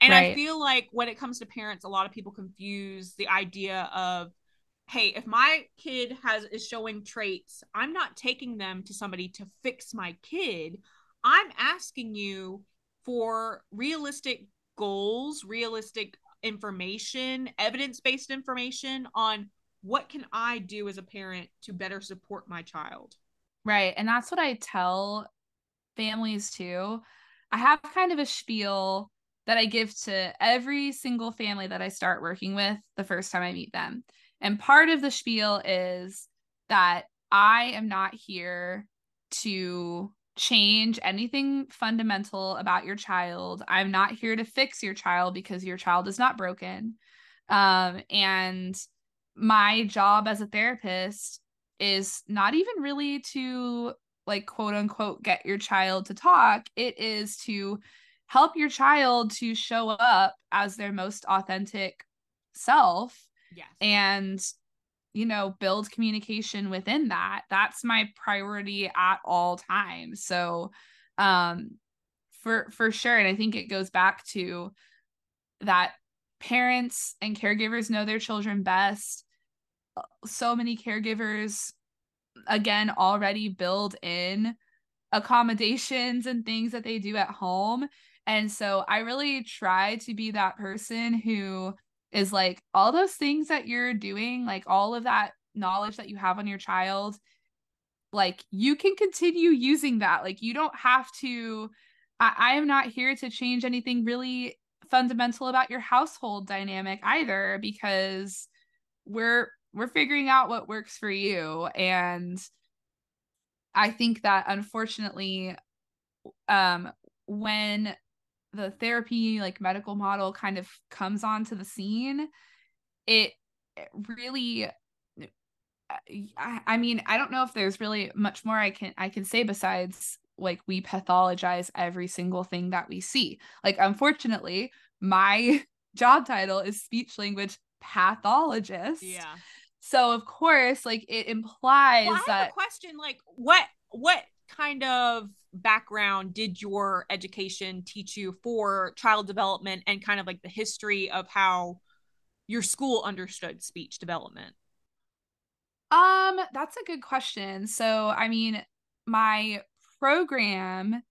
And Right. I feel like when it comes to parents, a lot of people confuse the idea of, hey, if my kid has is showing traits, I'm not taking them to somebody to fix my kid. I'm asking you for realistic goals, realistic information, evidence-based information on what can I do as a parent to better support my child. Right. And that's what I tell families too. I have kind of a spiel that I give to every single family that I start working with the first time I meet them. And part of the spiel is that I am not here to change anything fundamental about your child. I'm not here to fix your child because your child is not broken. Um, and my job as a therapist is not even really to like quote unquote get your child to talk it is to help your child to show up as their most authentic self Yes. and you know build communication within that. That's my priority at all times. So um for for sure and i think it goes back to that parents and caregivers know their children best. So many caregivers again already build in accommodations and things that they do at home and so i really try to be that person who is like all those things that you're doing like all of that knowledge that you have on your child like you can continue using that. Like you don't have to I, I am not here to change anything really fundamental about your household dynamic either because we're we're figuring out what works for you. And i think that unfortunately um when the therapy like medical model kind of comes onto the scene it, really I, I mean i don't know if there's really much more i can i can say besides like we pathologize every single thing that we see like unfortunately my *laughs* job title is speech language pathologist yeah. so of course like it implies Well, that a question. Like, what what kind of background did your education teach you for child development and kind of like the history of how your school understood speech development? Um, that's a good question. So, I mean, my program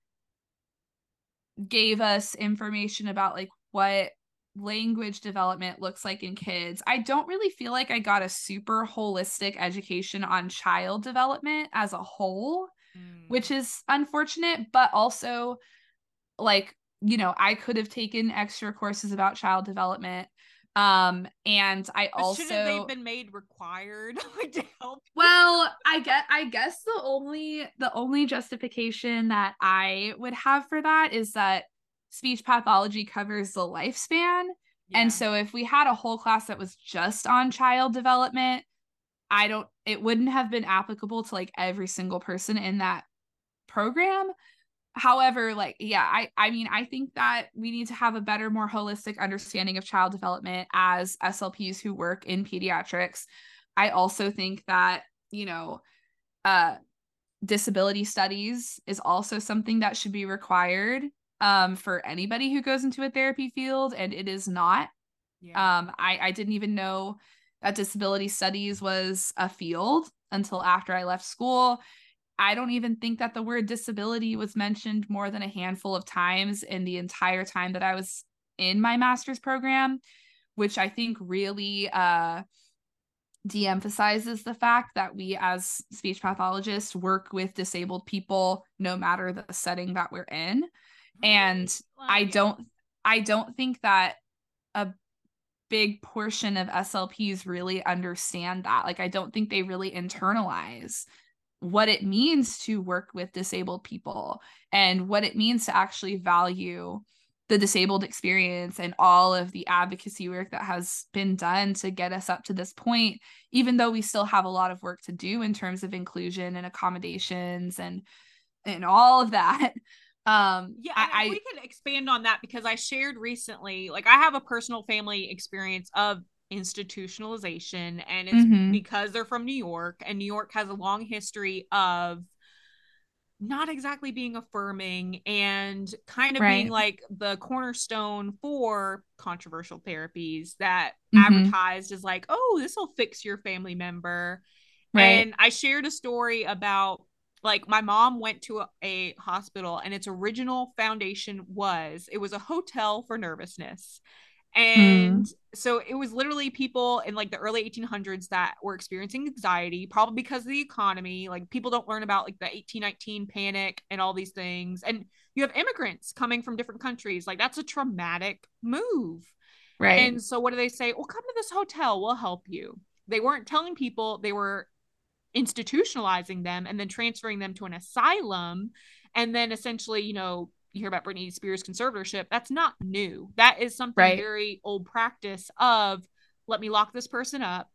gave us information about like what language development looks like in kids. I don't really feel like I got a super holistic education on child development as a whole, Mm. which is unfortunate, but also like, you know, I could have taken extra courses about child development. Um, and I But also shouldn't they been made required *laughs* to help? well, I get I guess the only the only justification that I would have for that is that speech pathology covers the lifespan. Yeah. And so if we had a whole class that was just on child development, I don't it wouldn't have been applicable to like every single person in that program. However, like yeah, I I mean I think that we need to have a better more holistic understanding of child development as SLPs who work in pediatrics. I also think that, you know, uh disability studies is also something that should be required um for anybody who goes into a therapy field and it is not yeah. um, I, I didn't even know that disability studies was a field until after I left school. I don't even think that the word disability was mentioned more than a handful of times in the entire time that I was in my master's program, which I think really uh, de emphasizes the fact that we as speech pathologists work with disabled people no matter the setting that we're in. And I don't I don't think that a big portion of SLPs really understand that. Like I don't think they really internalize what it means to work with disabled people and what it means to actually value the disabled experience and all of the advocacy work that has been done to get us up to this point even though we still have a lot of work to do in terms of inclusion and accommodations and and all of that um Yeah, I, I we can expand on that because I shared recently, like I have a personal family experience of institutionalization, and it's Mhm. because they're from New York, and New York has a long history of not exactly being affirming and kind of Right. being like the cornerstone for controversial therapies that Mhm. advertised as like, oh, this will fix your family member. Right. And I shared a story about like my mom went to a, a hospital and its original foundation was it was a hotel for nervousness. And mm. so it was literally people in like the early 1800s that were experiencing anxiety, probably because of the economy. Like people don't learn about like the 1819 panic and all these things. And you have immigrants coming from different countries. Like that's a traumatic move. right. And so what do they say? Well, come to this hotel, we'll help you. They weren't telling people, they were institutionalizing them and then transferring them to an asylum. And then essentially, you know, you hear about Britney Spears conservatorship. That's not new. That is something Right. very old practice of let me lock this person up,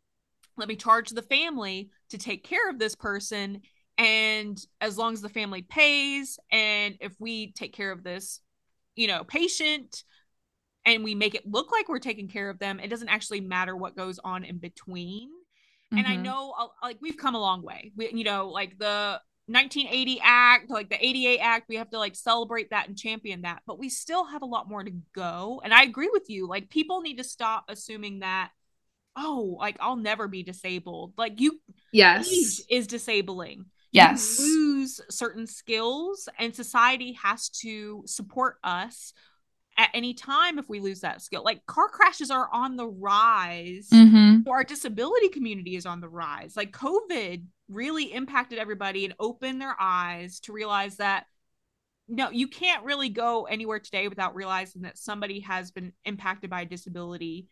let me charge the family to take care of this person. And as long as the family pays, and if we take care of this, you know, patient, and we make it look like we're taking care of them, it doesn't actually matter what goes on in between. And I Mhm. know, uh, like, we've come a long way. We, you know, like the 1980 Act, like the 88 Act, we have to like celebrate that and champion that. But we still have a lot more to go. And I agree with you. Like, people need to stop assuming that, oh, like I'll never be disabled. Like, you yes. age is disabling. Yes. You lose certain skills, and society has to support us at any time if we lose that skill. Like car crashes are on the rise. Mhm. Our disability community is on the rise. Like COVID really impacted everybody and opened their eyes to realize that no, you can't really go anywhere today without realizing that somebody has been impacted by a disability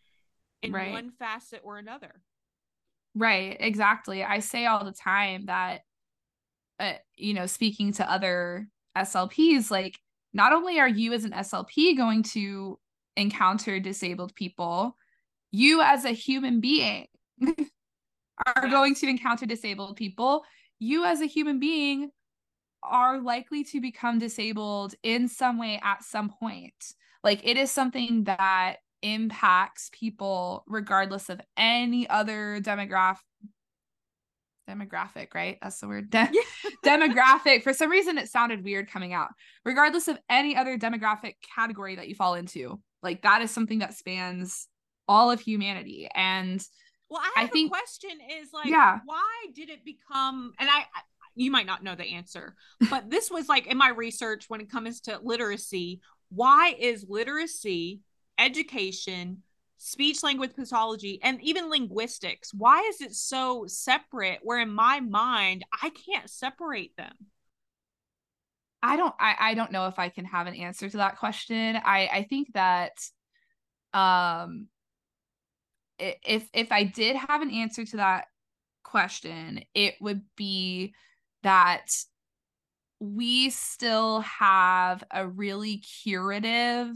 in Right. one facet or another. Right, exactly. I say all the time that, uh, you know, speaking to other SLPs, like, not only are you as an SLP going to encounter disabled people, you as a human being *laughs* are going to encounter disabled people. You as a human being are likely to become disabled in some way at some point. Like, it is something that impacts people regardless of any other demographic demographic right? That's the word. De- *laughs* demographic. For some reason it sounded weird coming out. Regardless of any other demographic category that you fall into like that is something that spans all of humanity. And Well, I I have think- a question is like, Yeah. why did it become, and I, I- you might not know the answer, but this was like in my research when it comes to literacy, why is literacy, education, speech language pathology, and even linguistics, why is it so separate where in my mind, I can't separate them? I don't I, I don't know if I can have an answer to that question. I I think that um if if I did have an answer to that question, it would be that we still have a really curative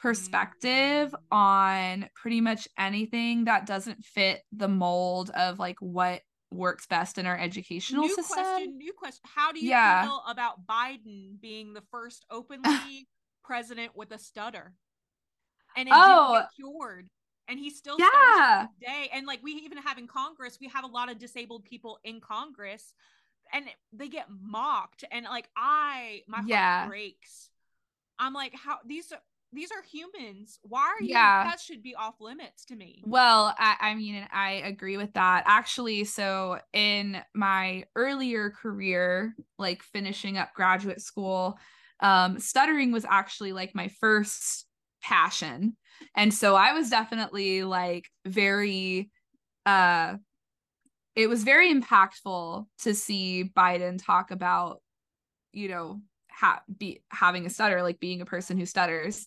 perspective Mm. on pretty much anything that doesn't fit the mold of like what works best in our educational new system. question, new question. How do you Yeah. feel about Biden being the first *laughs* openly president with a stutter? And it Oh. cured. And he still Yeah. stutters to this day. And like we even have in Congress, we have a lot of disabled people in Congress and they get mocked. And like I my Yeah. heart breaks. I'm like, how these are these are humans. Why are you Yeah. that should be off limits to me? Well, I, I mean, I agree with that. Actually, so in my earlier career, like finishing up graduate school, um, stuttering was actually like my first passion. And so I was definitely like very uh it was very impactful to see Biden talk about, you know, ha- be having a stutter, like being a person who stutters.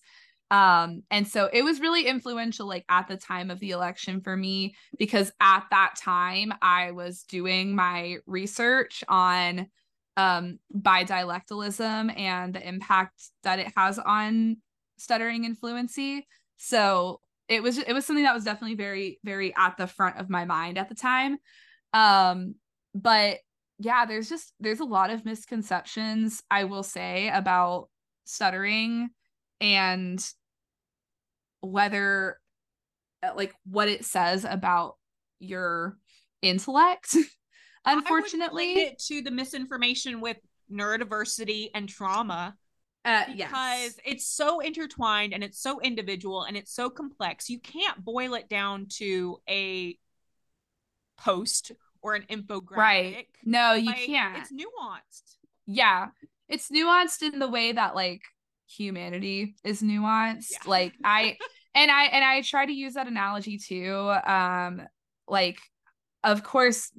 Um and so it was really influential like at the time of the election for me because at that time i was doing my research on um bidialectalism and the impact that it has on stuttering and fluency so it was it was something that was definitely very very at the front of my mind at the time. Um but yeah there's just there's a lot of misconceptions i will say about stuttering and whether uh, like what it says about your intellect *laughs* unfortunately it to the misinformation with neurodiversity and trauma uh, because yes. it's so intertwined and it's so individual and it's so complex. You can't boil it down to a post or an infographic. Right. No, you Like, can't. It's nuanced. yeah. It's nuanced in the way that like humanity is nuanced. Yeah. Like I *laughs* and I and I try to use that analogy too. Um like of course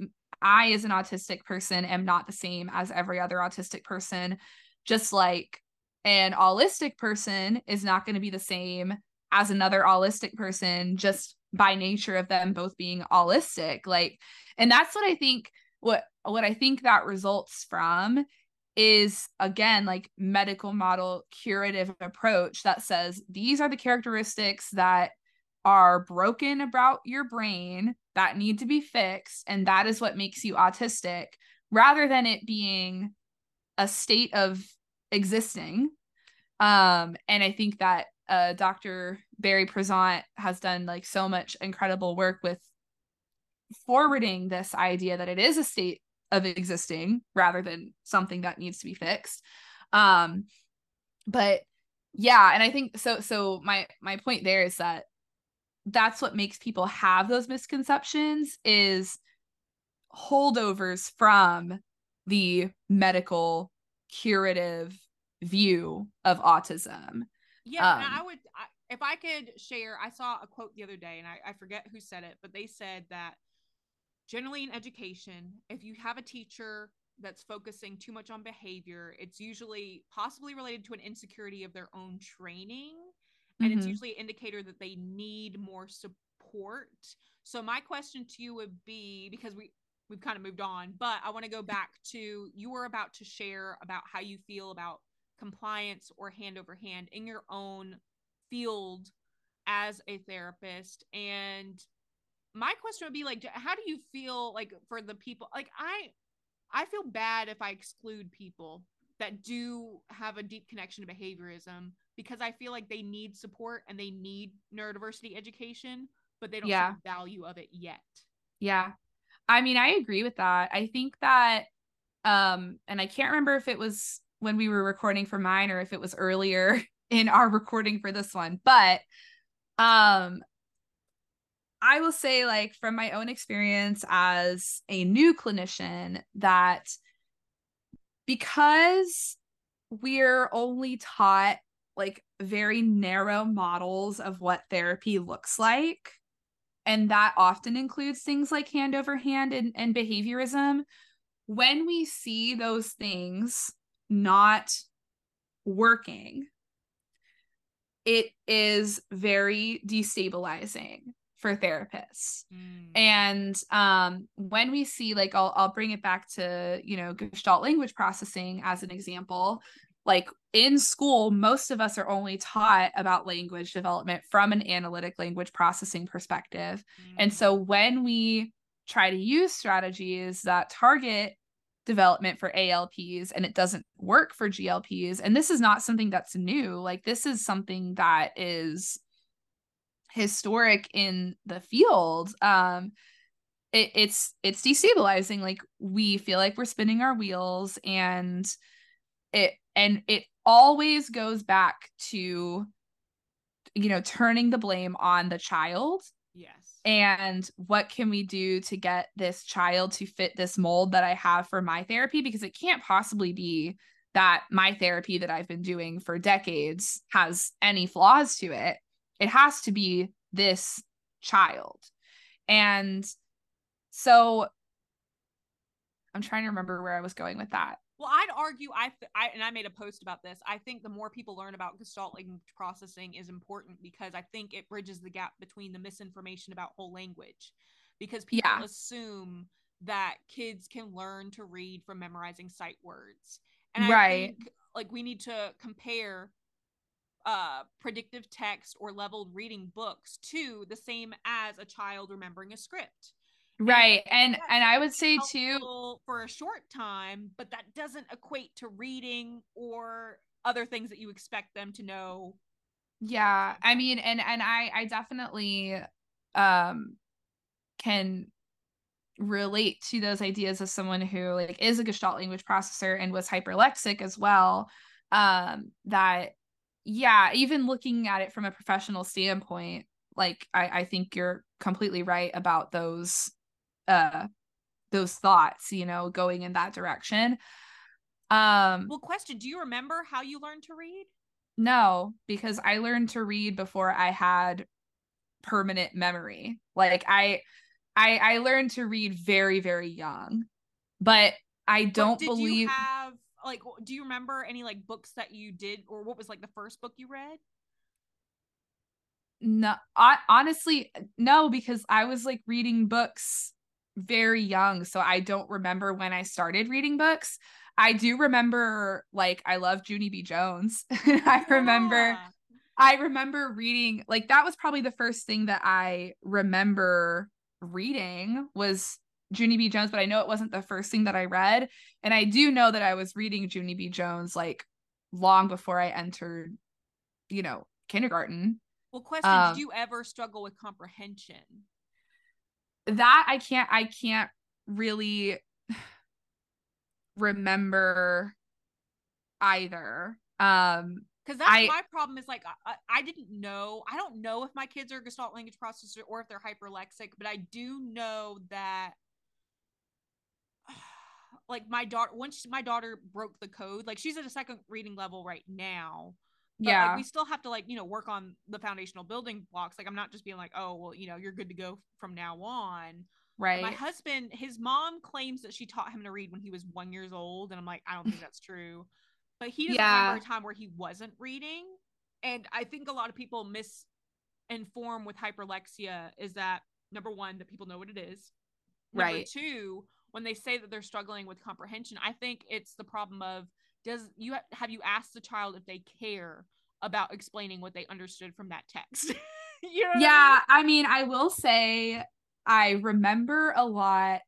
I as an autistic person am not the same as every other autistic person just like an allistic person is not going to be the same as another allistic person just by nature of them both being allistic like and that's what i think what what i think that results from is again like medical model curative approach that says these are the characteristics that are broken about your brain that need to be fixed and that is what makes you autistic rather than it being a state of existing. Um and i think that uh dr Barry Prizant has done like so much incredible work with forwarding this idea that it is a state of existing rather than something that needs to be fixed. Um but yeah and i think so so my my point there is that that's what makes people have those misconceptions is holdovers from the medical curative view of autism Yeah, Um, I would I, if I could share. I saw a quote the other day, and I, I forget who said it, but they said that generally in education, if you have a teacher that's focusing too much on behavior, it's usually possibly related to an insecurity of their own training, and it's Mhm. usually an indicator that they need more support. So my question to you would be because we we've kind of moved on, but I want to go back to you were about to share about how you feel about compliance or hand over hand in your own field as a therapist and my question would be like how do you feel like for the people like i i feel bad if i exclude people that do have a deep connection to behaviorism because i feel like they need support and they need neurodiversity education but they don't Yeah. see the value of it yet Yeah. I mean, I agree with that. I think that um and I can't remember if it was when we were recording for mine or if it was earlier *laughs* in our recording for this one, but um I will say like from my own experience as a new clinician that because we're only taught like very narrow models of what therapy looks like and that often includes things like hand over hand and, and behaviorism when we see those things not working it is very destabilizing for therapists and um when we see like I'll I'll bring it back to, you know, gestalt language processing as an example. Like in school, most of us are only taught about language development from an analytic language processing perspective. And Mm. so when we try to use strategies that target development for ALPs and it doesn't work for GLPs, and this is not something that's new, like this is something that is historic in the field. Um it, it's it's destabilizing. Like we feel like we're spinning our wheels and it and it always goes back to you know turning the blame on the child yes. And what can we do to get this child to fit this mold that I have for my therapy? Because it can't possibly be that my therapy that I've been doing for decades has any flaws to it. It has to be this child. And so I'm trying to remember where I was going with that. Well, I'd argue I, th- I and I made a post about this. I think the more people learn about Gestalt language processing is important because I think it bridges the gap between the misinformation about whole language. Because people Yeah. assume that kids can learn to read from memorizing sight words. And I Right. think like we need to compare uh predictive text or leveled reading books to the same as a child remembering a script Right. And and I would say too for a short time, but that doesn't equate to reading or other things that you expect them to know. yeah, I mean and and I I definitely um can relate to those ideas as someone who like is a gestalt language processor and was hyperlexic as well um that yeah even looking at it from a professional standpoint like i i think you're completely right about those uh those thoughts you know going in that direction. Um well question do you remember how you learned to read? No because i learned to read before i had permanent memory. Like i i i learned to read very very young but i don't believe you have like do you remember any like books that you did or what was like the first book you read? No I, honestly no because i was like reading books very young so i don't remember when i started reading books i do remember like i love junie b jones *laughs* i remember yeah. i remember reading like that was probably the first thing that i remember reading was Junie B. Jones, but I know it wasn't the first thing that I read. And I do know that I was reading Junie B. Jones like long before I entered, you know, kindergarten. Well, question, um, did you ever struggle with comprehension? That I can't I can't really *sighs* remember either. Um because that's I, my problem is like I, I didn't know i don't know if my kids are gestalt language processor or if they're hyperlexic but i do know that *sighs* like my daughter once my daughter broke the code like she's at a second reading level right now yeah like, we still have to like you know work on the foundational building blocks. Like i'm not just being like oh well you know you're good to go from now on. Right my husband his mom claims that she taught him to read when he was one years old and i'm like i don't think that's true. But he doesn't yeah. remember a time where he wasn't reading and i think a lot of people misinform with hyperlexia is that number one that people know what it is. Number right. two when they say that they're struggling with comprehension i think it's the problem of does you have you asked the child if they care about explaining what they understood from that text *laughs* you know yeah I mean? I mean i will say i remember a lot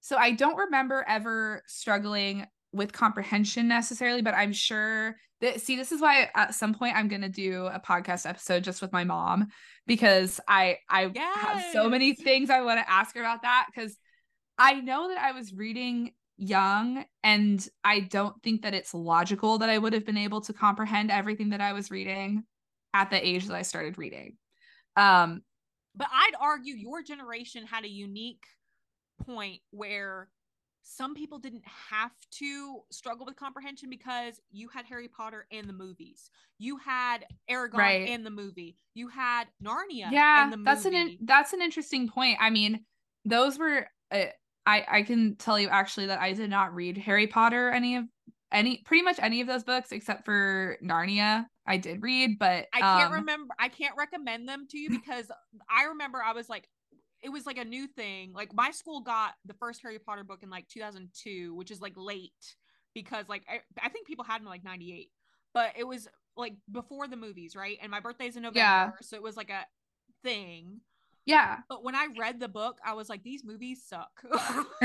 so i don't remember ever struggling with comprehension necessarily but i'm sure that see this is why at some point i'm going to do a podcast episode just with my mom because i i yes. have so many things i want to ask her about that because I know that I was reading young and I don't think that it's logical that I would have been able to comprehend everything that I was reading at the age that I started reading. Um but I'd argue your generation had a unique point where some people didn't have to struggle with comprehension because you had Harry Potter and the movies. You had Eragon right. and the movie. You had Narnia. Yeah, that's an in- that's an interesting point. I mean, those were uh, I I can tell you actually that I did not read Harry Potter any of any pretty much any of those books except for Narnia. I did read, but I can't um, remember. I can't recommend them to you *laughs* because I remember I was like, it was like a new thing. Like my school got the first Harry Potter book in like 2002, which is like late because like I, I think people had them like 98, but it was like before the movies, right? And my birthday's in November, yeah. so it was like a thing. Yeah. But when I read the book, I was like, these movies suck. *laughs*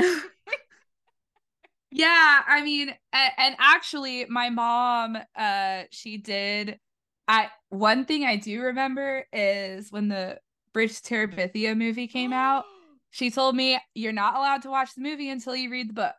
yeah, I mean, and, and, actually, my mom, uh, she did. I one thing I do remember is when the Bridge to Terabithia movie came out. *gasps* She told me you're not allowed to watch the movie until you read the book.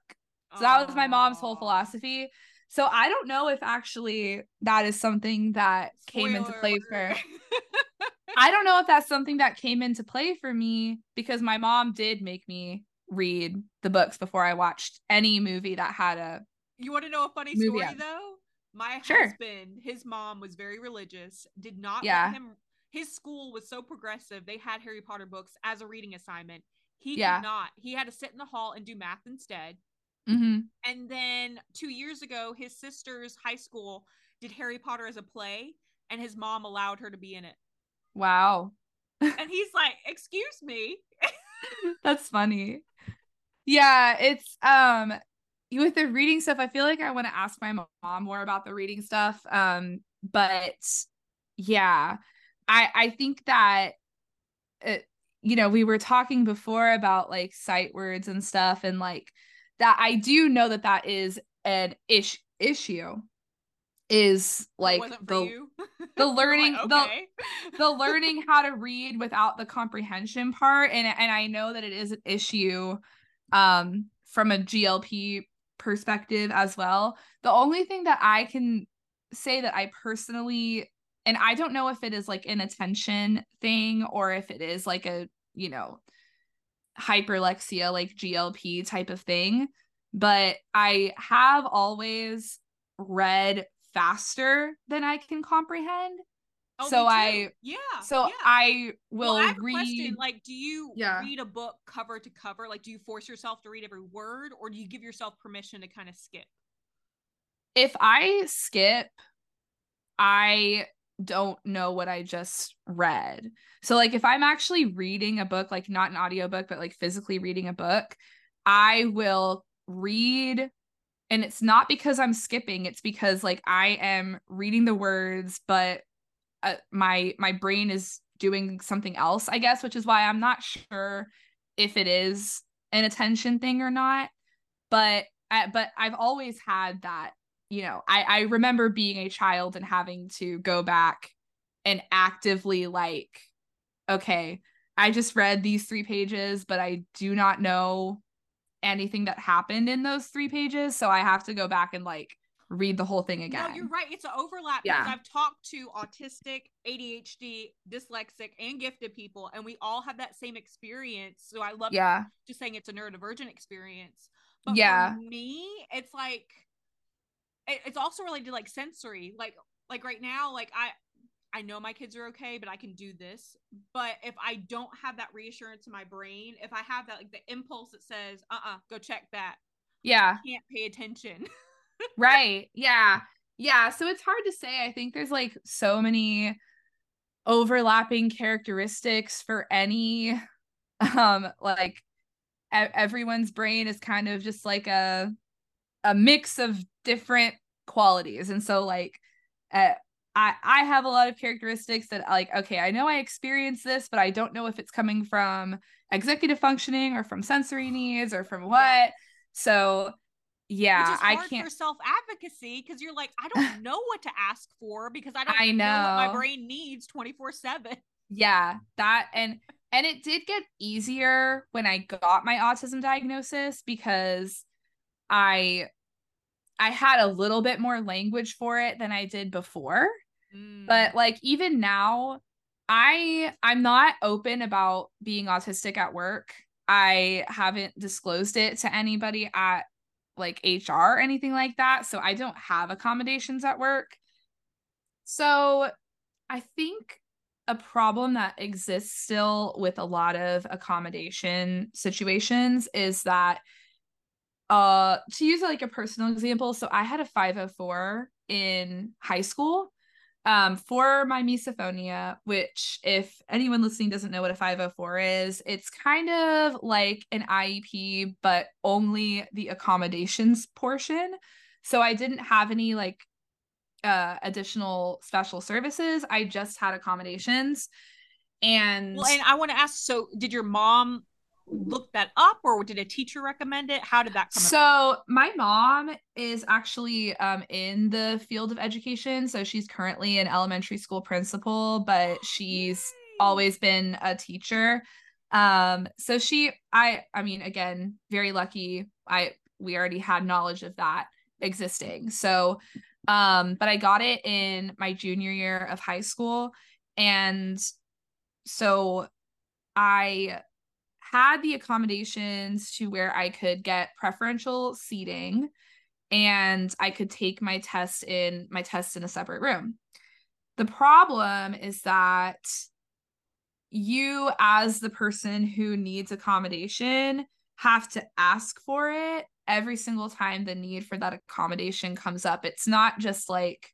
So that was my mom's whole philosophy. So I don't know if actually that is something that Spoiler came into play for *laughs* I don't know if that's something that came into play for me because my mom did make me read the books before I watched any movie that had a. You want to know a funny story though? My sure. husband, his mom was very religious, did not yeah. let him. His school was so progressive; they had Harry Potter books as a reading assignment. He yeah. did not. He had to sit in the hall and do math instead. Mm-hmm. And then two years ago, his sister's high school did Harry Potter as a play, and his mom allowed her to be in it. Wow. and he's like, "Excuse me." *laughs* That's funny. Yeah, it's um with the reading stuff, I feel like I want to ask my mom more about the reading stuff. Um, but yeah, I I think that it, uh, you know, we were talking before about like sight words and stuff and like that I do know that that is an ish issue is like the *laughs* the learning like, okay. the *laughs* the learning how to read without the comprehension part and and I know that it is an issue um from a GLP perspective as well. The only thing that I can say that I personally and I don't know if it is like an attention thing or if it is like a, you know, hyperlexia like GLP type of thing, but I have always read faster than I can comprehend. Oh, so. I yeah. so yeah. I will well, I read question. Like, do you Yeah. read a book cover to cover? Like, do you force yourself to read every word, or do you give yourself permission to kind of skip? if I skip, I don't know what I just read. So like if I'm actually reading a book, like not an audiobook, but like physically reading a book, I will read and it's not because I'm skipping, it's because like I am reading the words, but uh, my my brain is doing something else, I guess, which is why I'm not sure if it is an attention thing or not. But I, but I've always had that you know, I, I remember being a child and having to go back and actively like, okay, I just read these three pages, but I do not know anything that happened in those three pages. So I have to go back and like read the whole thing again. No, you're right. It's an overlap Yeah. because I've talked to autistic, ADHD, dyslexic, and gifted people, and we all have that same experience. So I love Yeah. just saying it's a neurodivergent experience. But Yeah. for me, it's like it- it's also related to like sensory. Like like right now, like I I know my kids are okay, but I can do this. But if I don't have that reassurance in my brain, if I have that like the impulse that says, uh-uh, go check that, Yeah. I can't pay attention. *laughs* right yeah yeah so it's hard to say i think there's like so many overlapping characteristics for any um like e- everyone's brain is kind of just like a a mix of different qualities and so like uh, i i have a lot of characteristics that like okay i know i experience this but i don't know if it's coming from executive functioning or from sensory needs or from what so yeah i can't for self advocacy because you're like, I don't *laughs* know what to ask for because I don't I know. what my brain needs 24 7. yeah that and and it did get easier when i got my autism diagnosis because i i had a little bit more language for it than i did before Mm. but like even now i i'm not open about being autistic at work i haven't disclosed it to anybody at like hr or anything like that so i don't have accommodations at work so i think a problem that exists still with a lot of accommodation situations is that uh to use like a personal example so i had a 504 in high school um for my misophonia which if anyone listening doesn't know what a 504 is it's kind of like an iep but only the accommodations portion. So i didn't have any like uh additional special services. I just had accommodations. And well, and I want to ask so, did your mom look that up or did a teacher recommend it? How did that come about? So my mom is actually um in the field of education. So she's currently an elementary school principal, but she's Yay. always been a teacher. Um so she I I mean again, very lucky. I we already had knowledge of that existing. So um but I got it in my junior year of high school and so I had the accommodations to where I could get preferential seating and I could take my test in my test in a separate room. The problem is that you as the person who needs accommodation have to ask for it every single time the need for that accommodation comes up. It's not just like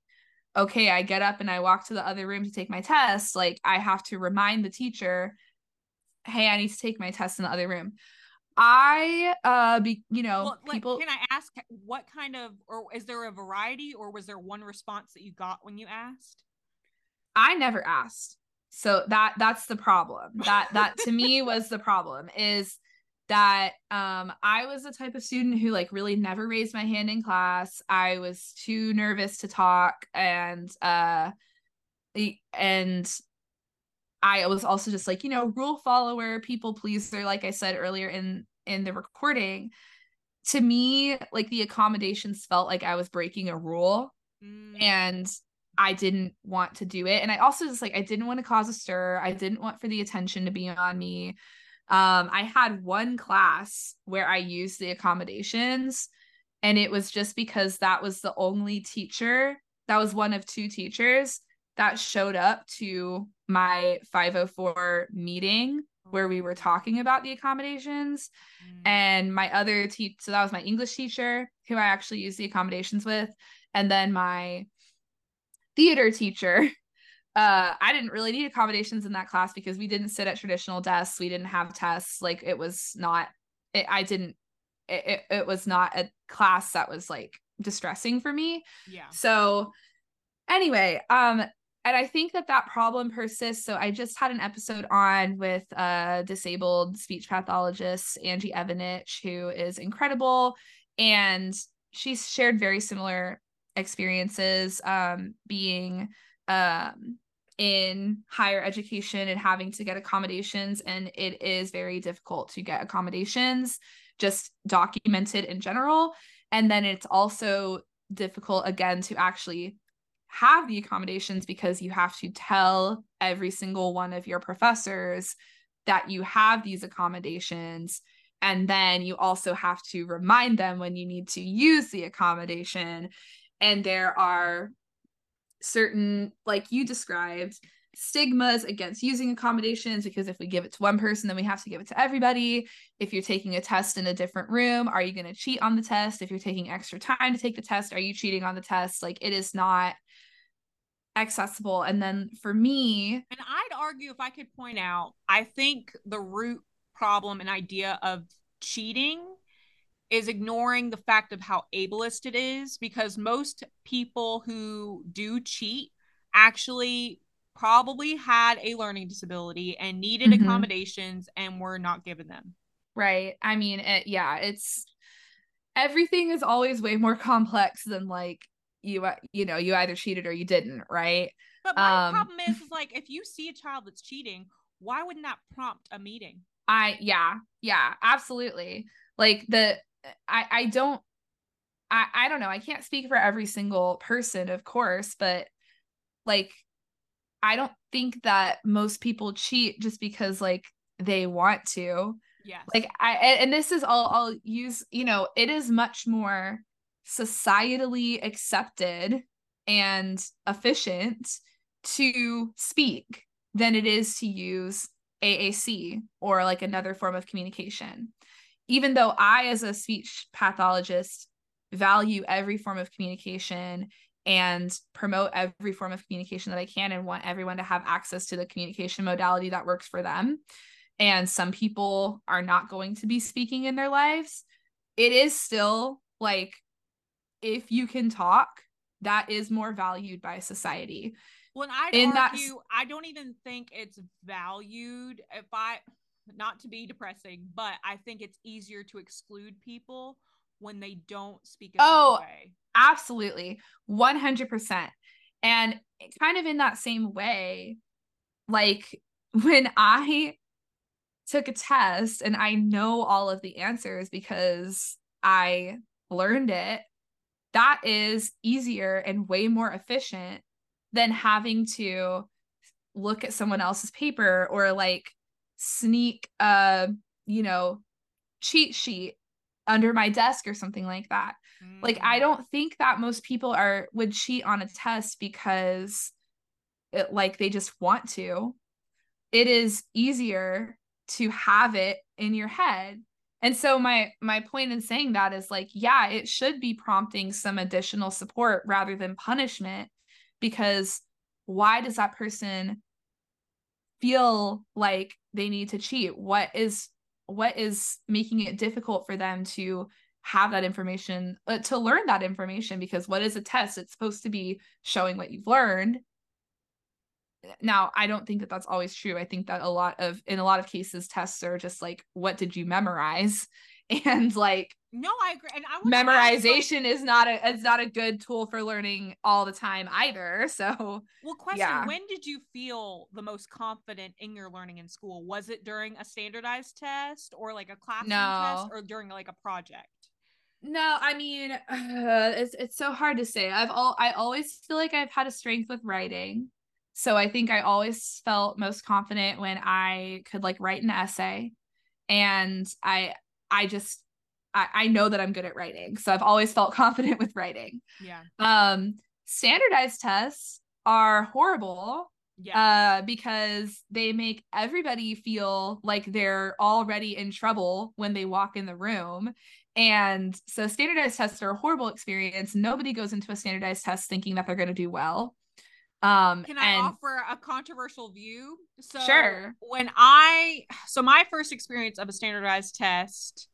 okay, I get up and I walk to the other room to take my test, like I have to remind the teacher hey i need to take my test in the other room. I uh be you know well, like, people can I ask what kind of, or is there a variety or was there one response that you got when you asked? i never asked. So that that's the problem. That that to me *laughs* was the problem is that um i was the type of student who like really never raised my hand in class. I was too nervous to talk and uh and I was also just like, you know, rule follower, people pleaser, like I said earlier in in the recording. To me like the accommodations felt like i was breaking a rule mm. and i didn't want to do it. And i also just like i didn't want to cause a stir. I didn't want for the attention to be on me. Um i had one class where i used the accommodations and it was just because that was the only teacher that was one of two teachers that showed up to my 504 meeting where we were talking about the accommodations. Mm. and my other teacher so that was my english teacher who i actually used the accommodations with. And then my theater teacher. *laughs* Uh i didn't really need accommodations in that class because we didn't sit at traditional desks. We didn't have tests. Like it was not it, i didn't it, it, it was not a class that was like distressing for me. Yeah. So anyway um and I think that that problem persists. So I just had an episode on with a disabled speech pathologist, Angie Evanich, who is incredible. And she's shared very similar experiences um, being um, in higher education and having to get accommodations. And it is very difficult to get accommodations, just documented in general. And then it's also difficult, again, to actually have the accommodations because you have to tell every single one of your professors that you have these accommodations. And then you also have to remind them when you need to use the accommodation. And there are certain like you described stigmas against using accommodations because if we give it to one person then we have to give it to everybody. If you're taking a test in a different room are you going to cheat on the test? If you're taking extra time to take the test are you cheating on the test? Like it is not accessible. And then for me and i'd argue if i could point out i think the root problem and idea of cheating is ignoring the fact of how ableist it is because most people who do cheat actually probably had a learning disability and needed mm-hmm. accommodations and were not given them. Right. I mean it, yeah it's everything is always way more *laughs* complex than like you uh, you know you either cheated or you didn't right? But my um, problem is, is like if you see a child that's cheating why wouldn't that prompt a meeting? I yeah yeah absolutely. Like the i i don't i i don't know i can't speak for every single person of course but like i don't think that most people cheat just because like they want to. Yeah like i and this is all i'll use you know it is much more societally accepted and efficient to speak than it is to use AAC or like another form of communication. Even though I, as a speech pathologist, value every form of communication and promote every form of communication that I can and want everyone to have access to the communication modality that works for them. And some people are not going to be speaking in their lives. It is still like if you can talk, that is more valued by society. When I argue. I don't even think it's valued. If I, not to be depressing, but I think it's easier to exclude people when they don't speak. oh, way. absolutely, one hundred percent. And kind of in that same way, like *laughs* when I took a test and I know all of the answers because I learned it that is easier and way more efficient than having to look at someone else's paper or like sneak a you know cheat sheet under my desk or something like that mm. like i mm. don't think that most people are would cheat on a test because it like they just want to it is easier to have it in your head and so my my point in saying that is like yeah it should be prompting some additional support rather than punishment because why does that person feel like they need to cheat? What is what is making it difficult for them to have that information uh, to learn that information? Because what is a test? It's supposed to be showing what you've learned now i don't think that that's always true i think that a lot of in a lot of cases tests are just like what did you memorize *laughs* and like No, I agree. And I memorization ask, like, is not a is not a good tool for learning all the time either. *laughs* So well, question: yeah. When did you feel the most confident in your learning in school? Was it during a standardized test, or like a classroom no. test, or during like a project? No, I mean, uh, *sighs* it's it's so hard to say. I've all I always feel like I've had a strength with writing. So I think I always felt most confident when I could like write an essay and I I just I, I know that I'm good at writing. So I've always felt *laughs* confident with writing. Yeah. Um standardized tests are horrible. Yeah. Uh, because they make everybody feel like they're already in trouble when they walk in the room. And so standardized tests are a horrible experience. Nobody goes into a standardized test thinking that they're going to do well. Um, Can I and, offer a controversial view? So sure. When I so my first experience of a standardized test,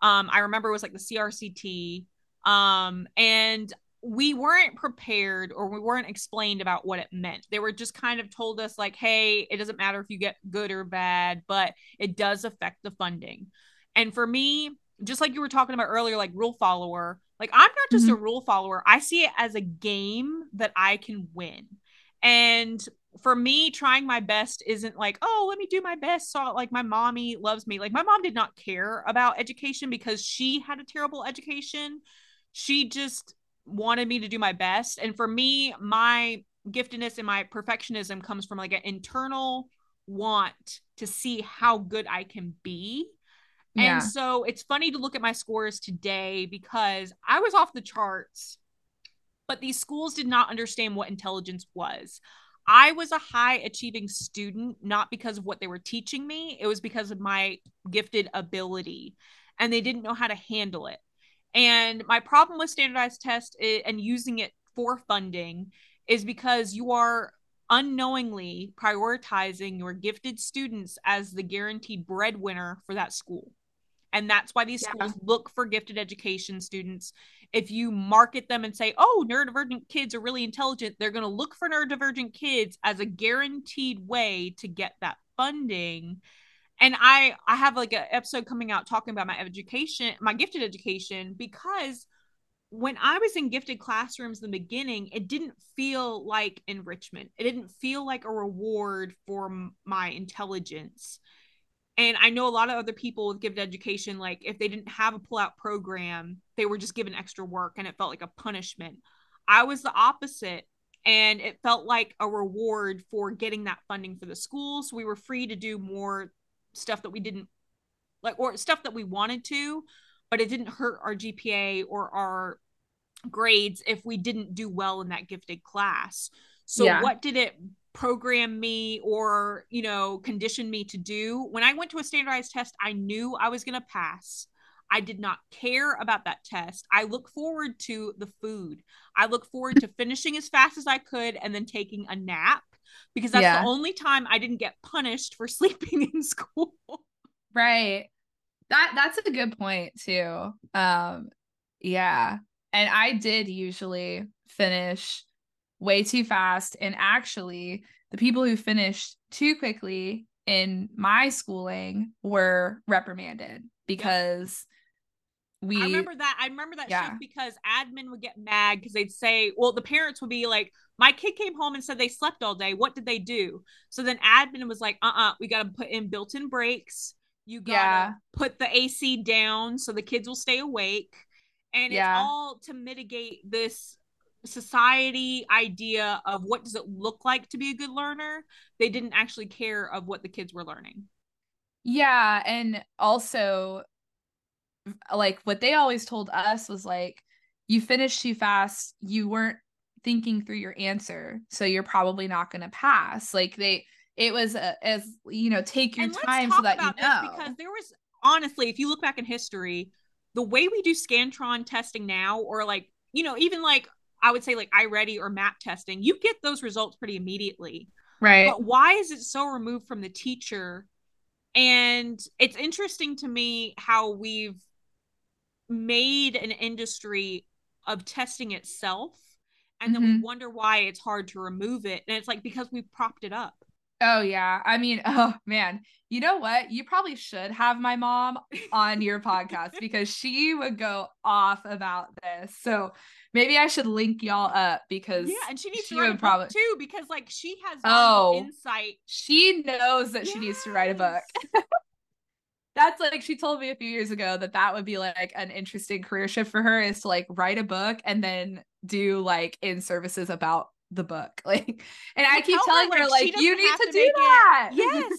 um, I remember it was like the CRCT, um, and we weren't prepared or we weren't explained about what it meant. They were just kind of told us like, "Hey, it doesn't matter if you get good or bad, but it does affect the funding." And for me, just like you were talking about earlier, like rule follower, like I'm not just mm-hmm. a rule follower. I see it as a game that I can win. And for me, trying my best isn't like, oh, let me do my best. So, like, my mommy loves me. Like, my mom did not care about education because she had a terrible education. She just wanted me to do my best. And for me, my giftedness and my perfectionism comes from like an internal want to see how good I can be. Yeah. And so it's funny to look at my scores today because I was off the charts but these schools did not understand what intelligence was. I was a high achieving student, not because of what they were teaching me, it was because of my gifted ability, and they didn't know how to handle it. And my problem with standardized tests and using it for funding is because you are unknowingly prioritizing your gifted students as the guaranteed breadwinner for that school. And that's why these yeah. schools look for gifted education students. If you market them and say, oh, neurodivergent kids are really intelligent, they're going to look for neurodivergent kids as a guaranteed way to get that funding. And I I have like an episode coming out talking about my education, my gifted education, because when I was in gifted classrooms in the beginning, it didn't feel like enrichment. It didn't feel like a reward for my intelligence and i know a lot of other people with gifted education like if they didn't have a pull-out program they were just given extra work and it felt like a punishment. I was the opposite and it felt like a reward for getting that funding for the school so we were free to do more stuff that we didn't like or stuff that we wanted to but it didn't hurt our gpa or our grades if we didn't do well in that gifted class. So yeah. what did it program me or you know condition me to do. When i went to a standardized test i knew i was going to pass. I did not care about that test. I look forward to the food. I look forward to finishing as fast as i could and then taking a nap because that's yeah. the only time i didn't get punished for *laughs* sleeping in school. Right. That that's a good point too. Um yeah. And i did usually finish way too fast. And actually, the people who finished too quickly in my schooling were reprimanded because yep. we I remember that. I remember that yeah. because admin would get mad because they'd say, well, the parents would be like, my kid came home and said they slept all day. What did they do? So then admin was like, uh uh-uh, uh we got to put in built in breaks. You got to yeah. put the AC down so the kids will stay awake. And yeah. it's all to mitigate this society idea of what does it look like to be a good learner. They didn't actually care of what the kids were learning. Yeah and also like what they always told us was like you finished too fast. You weren't thinking through your answer so you're probably not going to pass. Like they it was a, as you know take your time so that you know. because there was honestly if you look back in history the way we do scantron testing now or like you know even like I would say like iReady or map testing, you get those results pretty immediately. Right. But why is it so removed from the teacher? And it's interesting to me how we've made an industry of testing itself and mm-hmm. then we mm-hmm. wonder why it's hard to remove it. And it's like because we've propped it up. Oh yeah. I mean, *laughs* oh man. You know what? You probably should have my mom on your podcast because she would go off about this. So maybe I should link y'all up because Yeah, and she needs she to write a would book probably- too because like she has Oh. insight. she knows that she needs to write a book. *laughs* That's like she told me a few years ago that that would be like an interesting career shift for her is to like write a book and then do like in services about the book. *laughs* Like and I keep tell her, telling her like, you need to, to do make it- that. *laughs* Yes.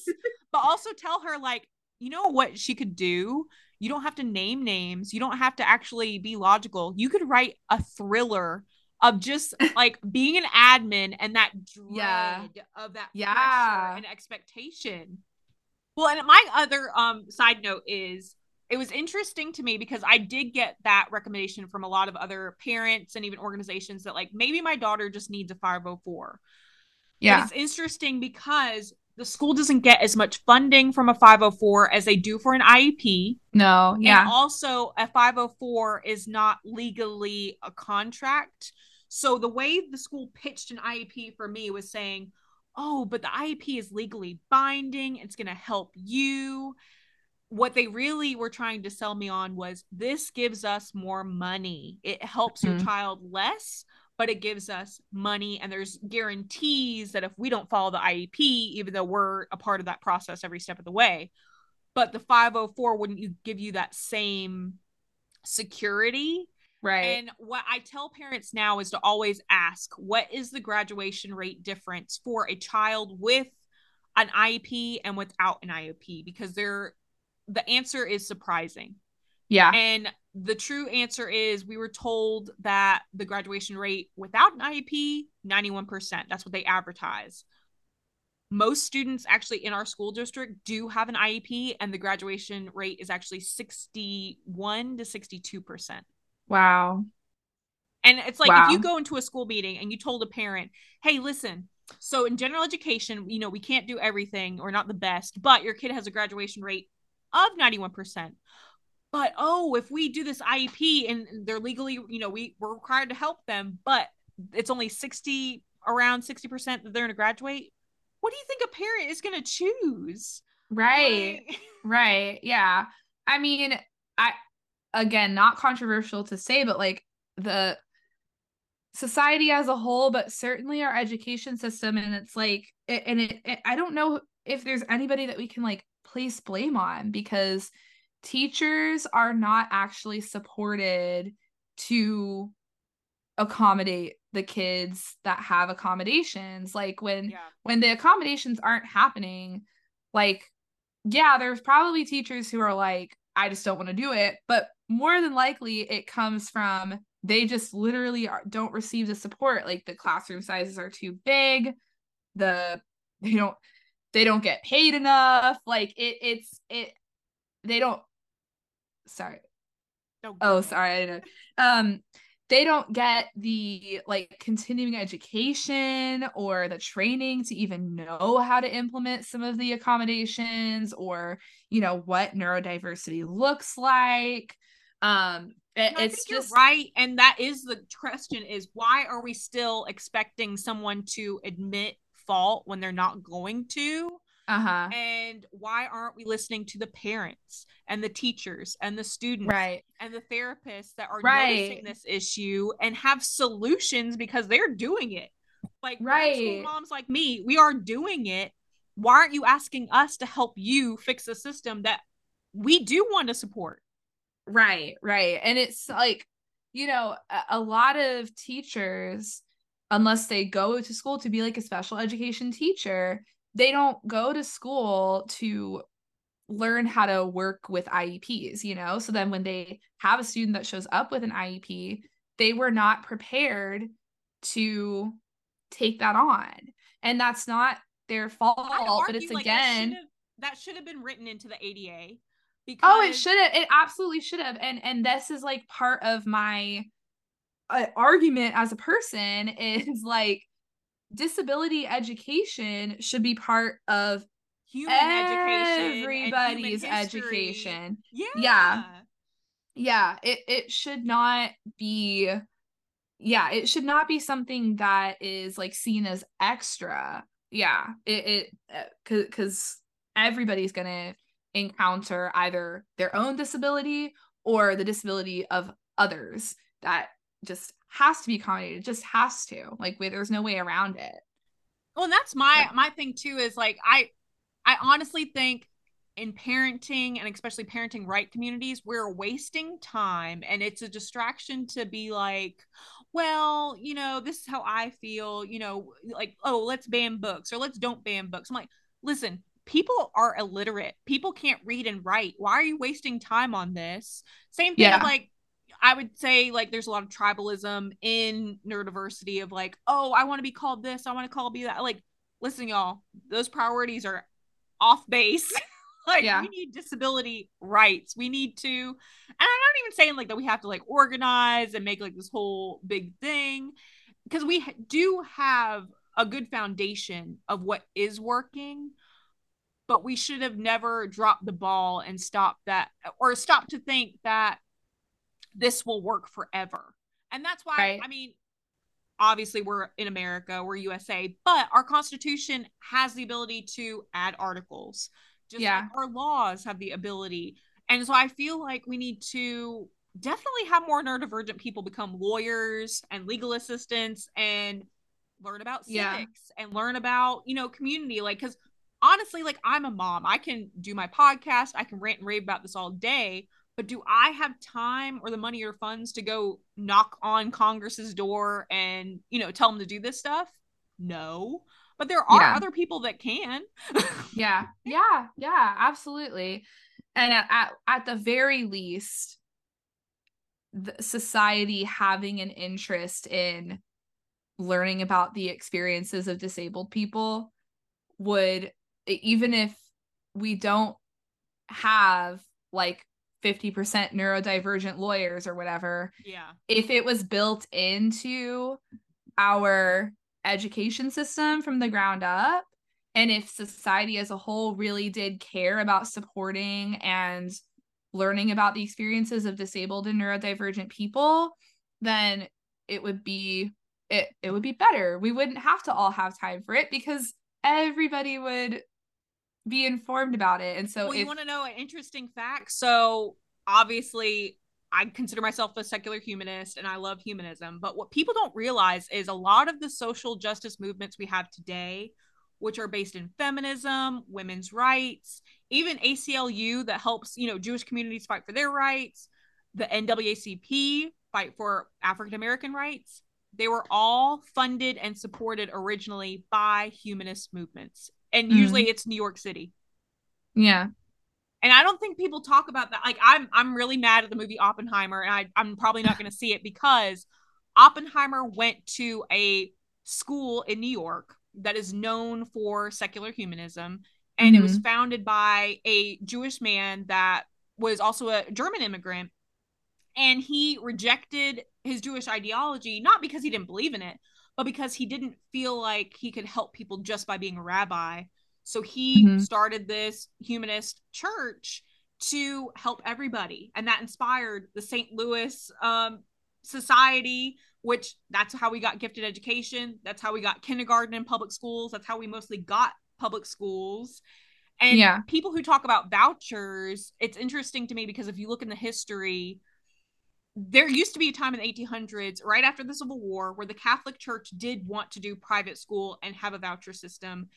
but also tell her like, you know what she could do? You don't have to name names. You don't have to actually be logical. You could write a thriller of just *laughs* like being an admin and that dread Yeah. of that Yeah. pressure and expectation. Well, and my other um side note is it was interesting to me because I did get that recommendation from a lot of other parents and even organizations that like maybe my daughter just needs a 504. yeah. But it's interesting because the school doesn't get as much funding from a 504 as they do for an IEP. No, yeah. And also, a 504 is not legally a contract. So the way the school pitched an IEP for me was saying, oh, but the IEP is legally binding. It's going to help you. What they really were trying to sell me on was this gives us more money. It helps your Mhm. child less, but it gives us money. And there's guarantees that if we don't follow the IEP, even though we're a part of that process every step of the way, but the 504 wouldn't you give you that same security right. and what i tell parents now is to always ask what is the graduation rate difference for a child with an iep and without an iep because they're the answer is surprising yeah. and the true answer is we were told that the graduation rate without an iep 91% that's what they advertise most students actually in our school district do have an IEP, and the graduation rate is actually 61 to 62%. wow. And it's like Wow. if you go into a school meeting and you told a parent, hey, listen, so in general education, you know, we can't do everything or not the best, but your kid has a graduation rate of 91%. But oh, if we do this IEP and they're legally, you know, we, we're required to help them, but it's only 60, around 60% that they're going to graduate. What do you think a parent is going to choose? Right. Like- *laughs* Right. Yeah. I mean, I again, not controversial to say, but like the society as a whole, but certainly our education system and it's like and it, it I don't know if there's anybody that we can like place blame on because teachers are not actually supported to accommodate the kids that have accommodations like when yeah. when the accommodations aren't happening like yeah there's probably teachers who are like i just don't want to do it but more than likely it comes from they just literally are, don't receive the support like the classroom sizes are too big the they don't they don't get paid enough like it it's it they don't sorry. Don't oh sorry i know. Um they don't get the like continuing education or the training to even know how to implement some of the accommodations or you know what neurodiversity looks like. Um it- it's just you're right, and that is the question: is why are we still expecting someone to admit fault when they're not going to? uh-huh And why aren't we listening to the parents and the teachers and the students right and the therapists that are Right. noticing this issue and have solutions because they're doing it? Like Right. moms like me, we are doing it. Why aren't you asking us to help you fix a system that we do want to support? Right, right. And it's like, you know, a, a lot of teachers, unless they go to school to be like a special education teacher, they don't go to school to learn how to work with IEPs, you know? So then when they have a student that shows up with an IEP, they were not prepared to take that on. And that's not their fault, I'd but it's argue, like, again. that should have- that should have been written into the ADA. Because Oh, it should have. It absolutely should have. And and this is like part of my uh, argument as a person is like disability education should be part of human education, everybody's human education. Yeah, Yeah. Yeah, it it should not be yeah, it should not be something that is like seen as extra, yeah it it because uh, everybody's gonna encounter either their own disability or the disability of others that just has to be accommodated it just has to like there's no way around it. Well and that's my my thing too is like i i honestly think in parenting and especially parenting right communities we're wasting time and it's a distraction to be like well you know this is how i feel you know like oh let's ban books or let's don't ban books. I'm like listen people are illiterate. People can't read and write. Why are you wasting time on this? Same thing yeah. like I would say like there's a lot of tribalism in neurodiversity of like, oh, I want to be called this, I want to call be that. Like, listen, y'all, those priorities are off base. *laughs* like yeah. we need disability rights. We need to, and I'm not even saying like that we have to like organize and make like this whole big thing because we do have a good foundation of what is working but we should have never dropped the ball and stopped that or stopped to think that this will work forever and that's why right. i mean obviously we're in america we're usa but our constitution has the ability to add articles just yeah. like our laws have the ability. And so I feel like we need to definitely have more neurodivergent people become lawyers and legal assistants and learn about civics yeah. and learn about, you know, community. Like, because honestly, like I'm a mom. I can do my podcast, I can rant and rave about this all day. But do I have time or the money or funds to go knock on Congress's door and, you know, tell them to do this stuff? No but there are yeah. other people that can. *laughs* yeah. Yeah. Yeah. Absolutely. And at, at, at the very least, the society having an interest in learning about the experiences of disabled people would even if we don't have like 50% neurodivergent lawyers or whatever yeah. if it was built into our education system from the ground up and if society as a whole really did care about supporting and learning about the experiences of disabled and neurodivergent people then it would be it it would be better. We wouldn't have to all have time for it because everybody would be informed about it and so well, if- you want to know an interesting fact so obviously I consider myself a secular humanist and I love humanism. But what people don't realize is a lot of the social justice movements we have today, which are based in feminism, women's rights, even ACLU that helps, you know, Jewish communities fight for their rights, the NAACP fight for African American rights. They were all funded and supported originally by humanist movements. And mm-hmm. usually it's New York City. Yeah and I don't think people talk about that. Like I'm I'm really mad at the movie Oppenheimer, and I I'm probably not going to see it because Oppenheimer went to a school in New York that is known for secular humanism, and mm-hmm. it was mm-hmm. founded by a Jewish man that was also a German immigrant, and he rejected his Jewish ideology not because he didn't believe in it, but because he didn't feel like he could help people just by being a rabbi. So he mm-hmm. started this humanist church to help everybody. And that inspired the St. Louis um, Society, which that's how we got gifted education. That's how we got kindergarten in public schools. That's how we mostly got public schools. And yeah. people who talk about vouchers, it's interesting to me because if you look in the history, there used to be a time in the 1800s, right after the Civil War, where the Catholic Church did want to do private school and have a voucher system.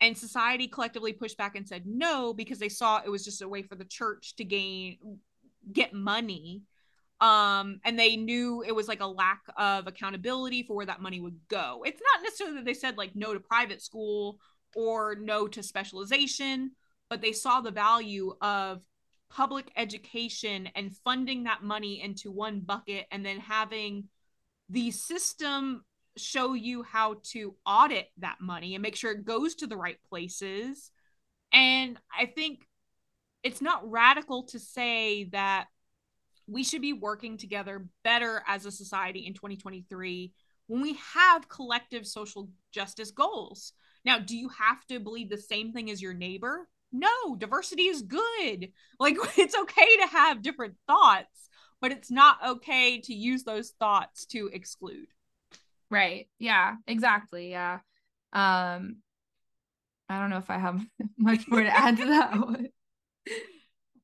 And society collectively pushed back and said no because they saw it was just a way for the church to gain get money. Um and they knew it was like a lack of accountability for where that money would go. It's not necessarily that they said like no to private school or no to specialization but they saw the value of public education and funding that money into one bucket and then having the system show you how to audit that money and make sure it goes to the right places. And I think it's not radical to say that we should be working together better as a society in 2023 when we have collective social justice goals. Now, do you have to believe the same thing as your neighbor? No, diversity is good. Like, *laughs* it's okay to have different thoughts, but it's not okay to use those thoughts to exclude. Right. Yeah, exactly. Yeah. Um I don't know if I have *laughs* much more to add to that one. *laughs*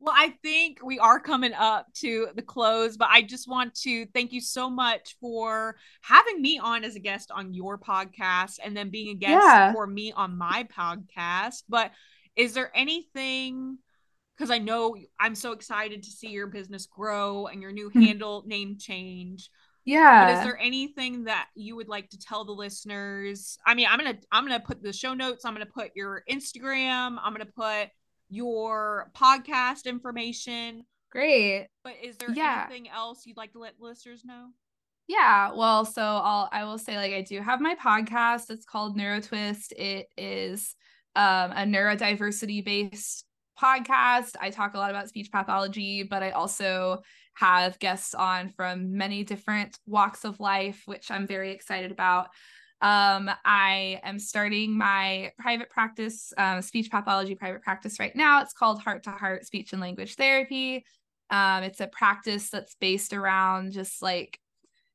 Well, I think we are coming up to the close, but I just want to thank you so much for having me on as a guest on your podcast and then being a guest yeah. for me on my podcast. But is there anything because I know I'm so excited to see your business grow and your new hmm. handle name change. Yeah. But is there anything that you would like to tell the listeners? I mean, I'm gonna I'm gonna put the show notes. I'm gonna put your Instagram. I'm gonna put your podcast information. Great. But is there yeah. anything else you'd like to let listeners know? Yeah, well, so I'll I will say like I do have my podcast. It's called NeuroTwist. It is um, a neurodiversity based podcast. I talk a lot about speech pathology, but I also have guests on from many different walks of life, which I'm very excited about. Um, I am starting my private practice, um, speech pathology private practice right now. It's called Heart to Heart Speech and Language Therapy. Um, it's a practice that's based around just like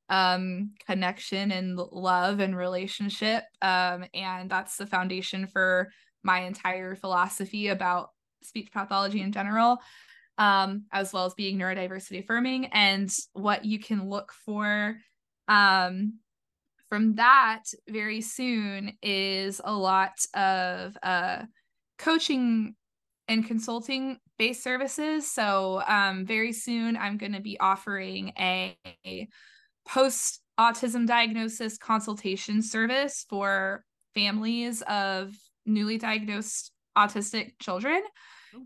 um, connection and love and relationship. Um, and that's the foundation for my entire philosophy about speech pathology in general, um, as well as being neurodiversity affirming, and what you can look for um, from that very soon is a lot of uh, coaching and consulting based services. So, um, very soon, I'm going to be offering a, a post autism diagnosis consultation service for families of newly diagnosed autistic children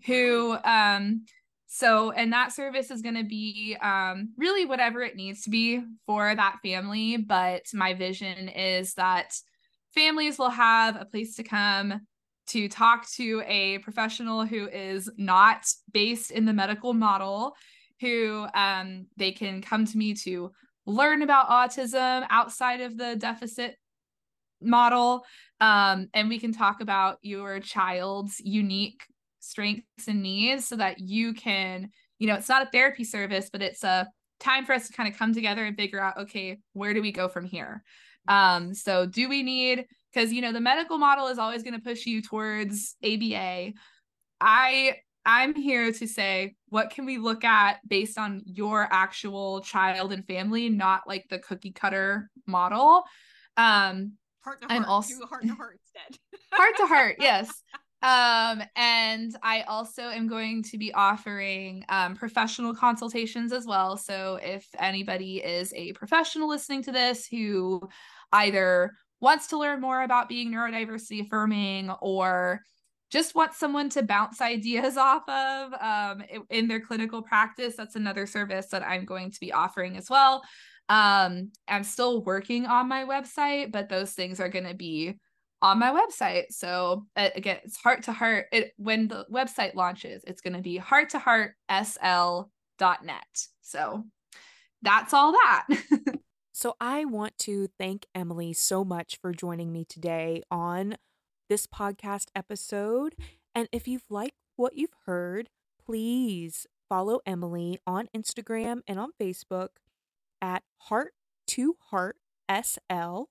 who um so and that service is going to be um really whatever it needs to be for that family but my vision is that families will have a place to come to talk to a professional who is not based in the medical model who um they can come to me to learn about autism outside of the deficit model um, and we can talk about your child's unique strengths and needs so that you can you know it's not a therapy service but it's a time for us to kind of come together and figure out okay where do we go from here? Um so do we need because you know the medical model is always going to push you towards ABA i i'm here to say what can we look at based on your actual child and family not like the cookie cutter model? Um heart to heart. I'm also heart to heart instead. *laughs* heart to heart, *laughs* yes. Um, and I also am going to be offering um, professional consultations as well. So if anybody is a professional listening to this who either wants to learn more about being neurodiversity affirming or just wants someone to bounce *laughs* ideas off of um, in their clinical practice, that's another service that I'm going to be offering as well. Um, I'm still working on my website, but those things are going to be on my website. So uh, again, it's heart to heart. It when the website launches, it's going to be heart to heart sl.net. So that's all that. *laughs* so I want to thank Emily so much for joining me today on this podcast episode. And if you've liked what you've heard, please follow Emily on Instagram and on Facebook at Heart to Heart SL.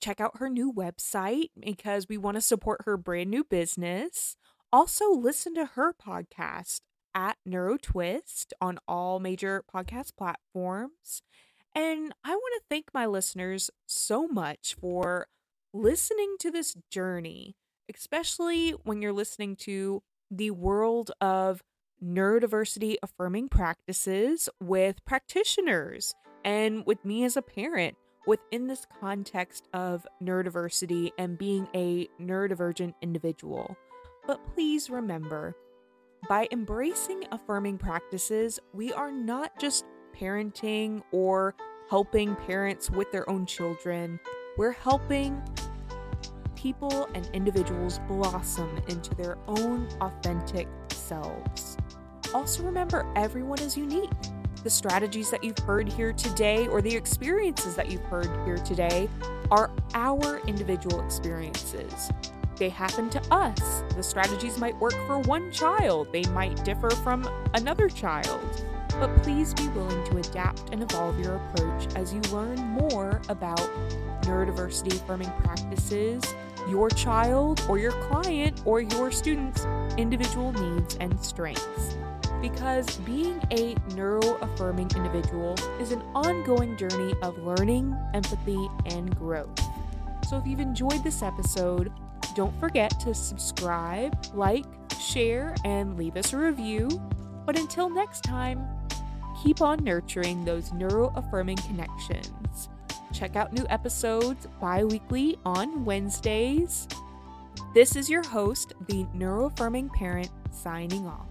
Check out her new website because we want to support her brand new business. Also, listen to her podcast at NeuroTwist on all major podcast platforms. And I want to thank my listeners so much for listening to this journey, especially when you're listening to the world of neurodiversity affirming practices with practitioners and with me as a parent within this context of neurodiversity and being a neurodivergent individual. But please remember, by embracing affirming practices, we are not just parenting or helping parents with their own children, we're helping people and individuals blossom into their own authentic selves. Also, remember everyone is unique. The strategies that you've heard here today or the experiences that you've heard here today are our individual experiences. They happen to us. The strategies might work for one child, they might differ from another child. But please be willing to adapt and evolve your approach as you learn more about neurodiversity affirming practices your child or your client or your student's individual needs and strengths. Because being a neuro affirming individual is an ongoing journey of learning, empathy, and growth. So if you've enjoyed this episode, don't forget to subscribe, like, share, and leave us a review. But until next time, keep on nurturing those neuro affirming connections. Check out new episodes bi weekly on Wednesdays. This is your host, the neuro affirming parent, signing off.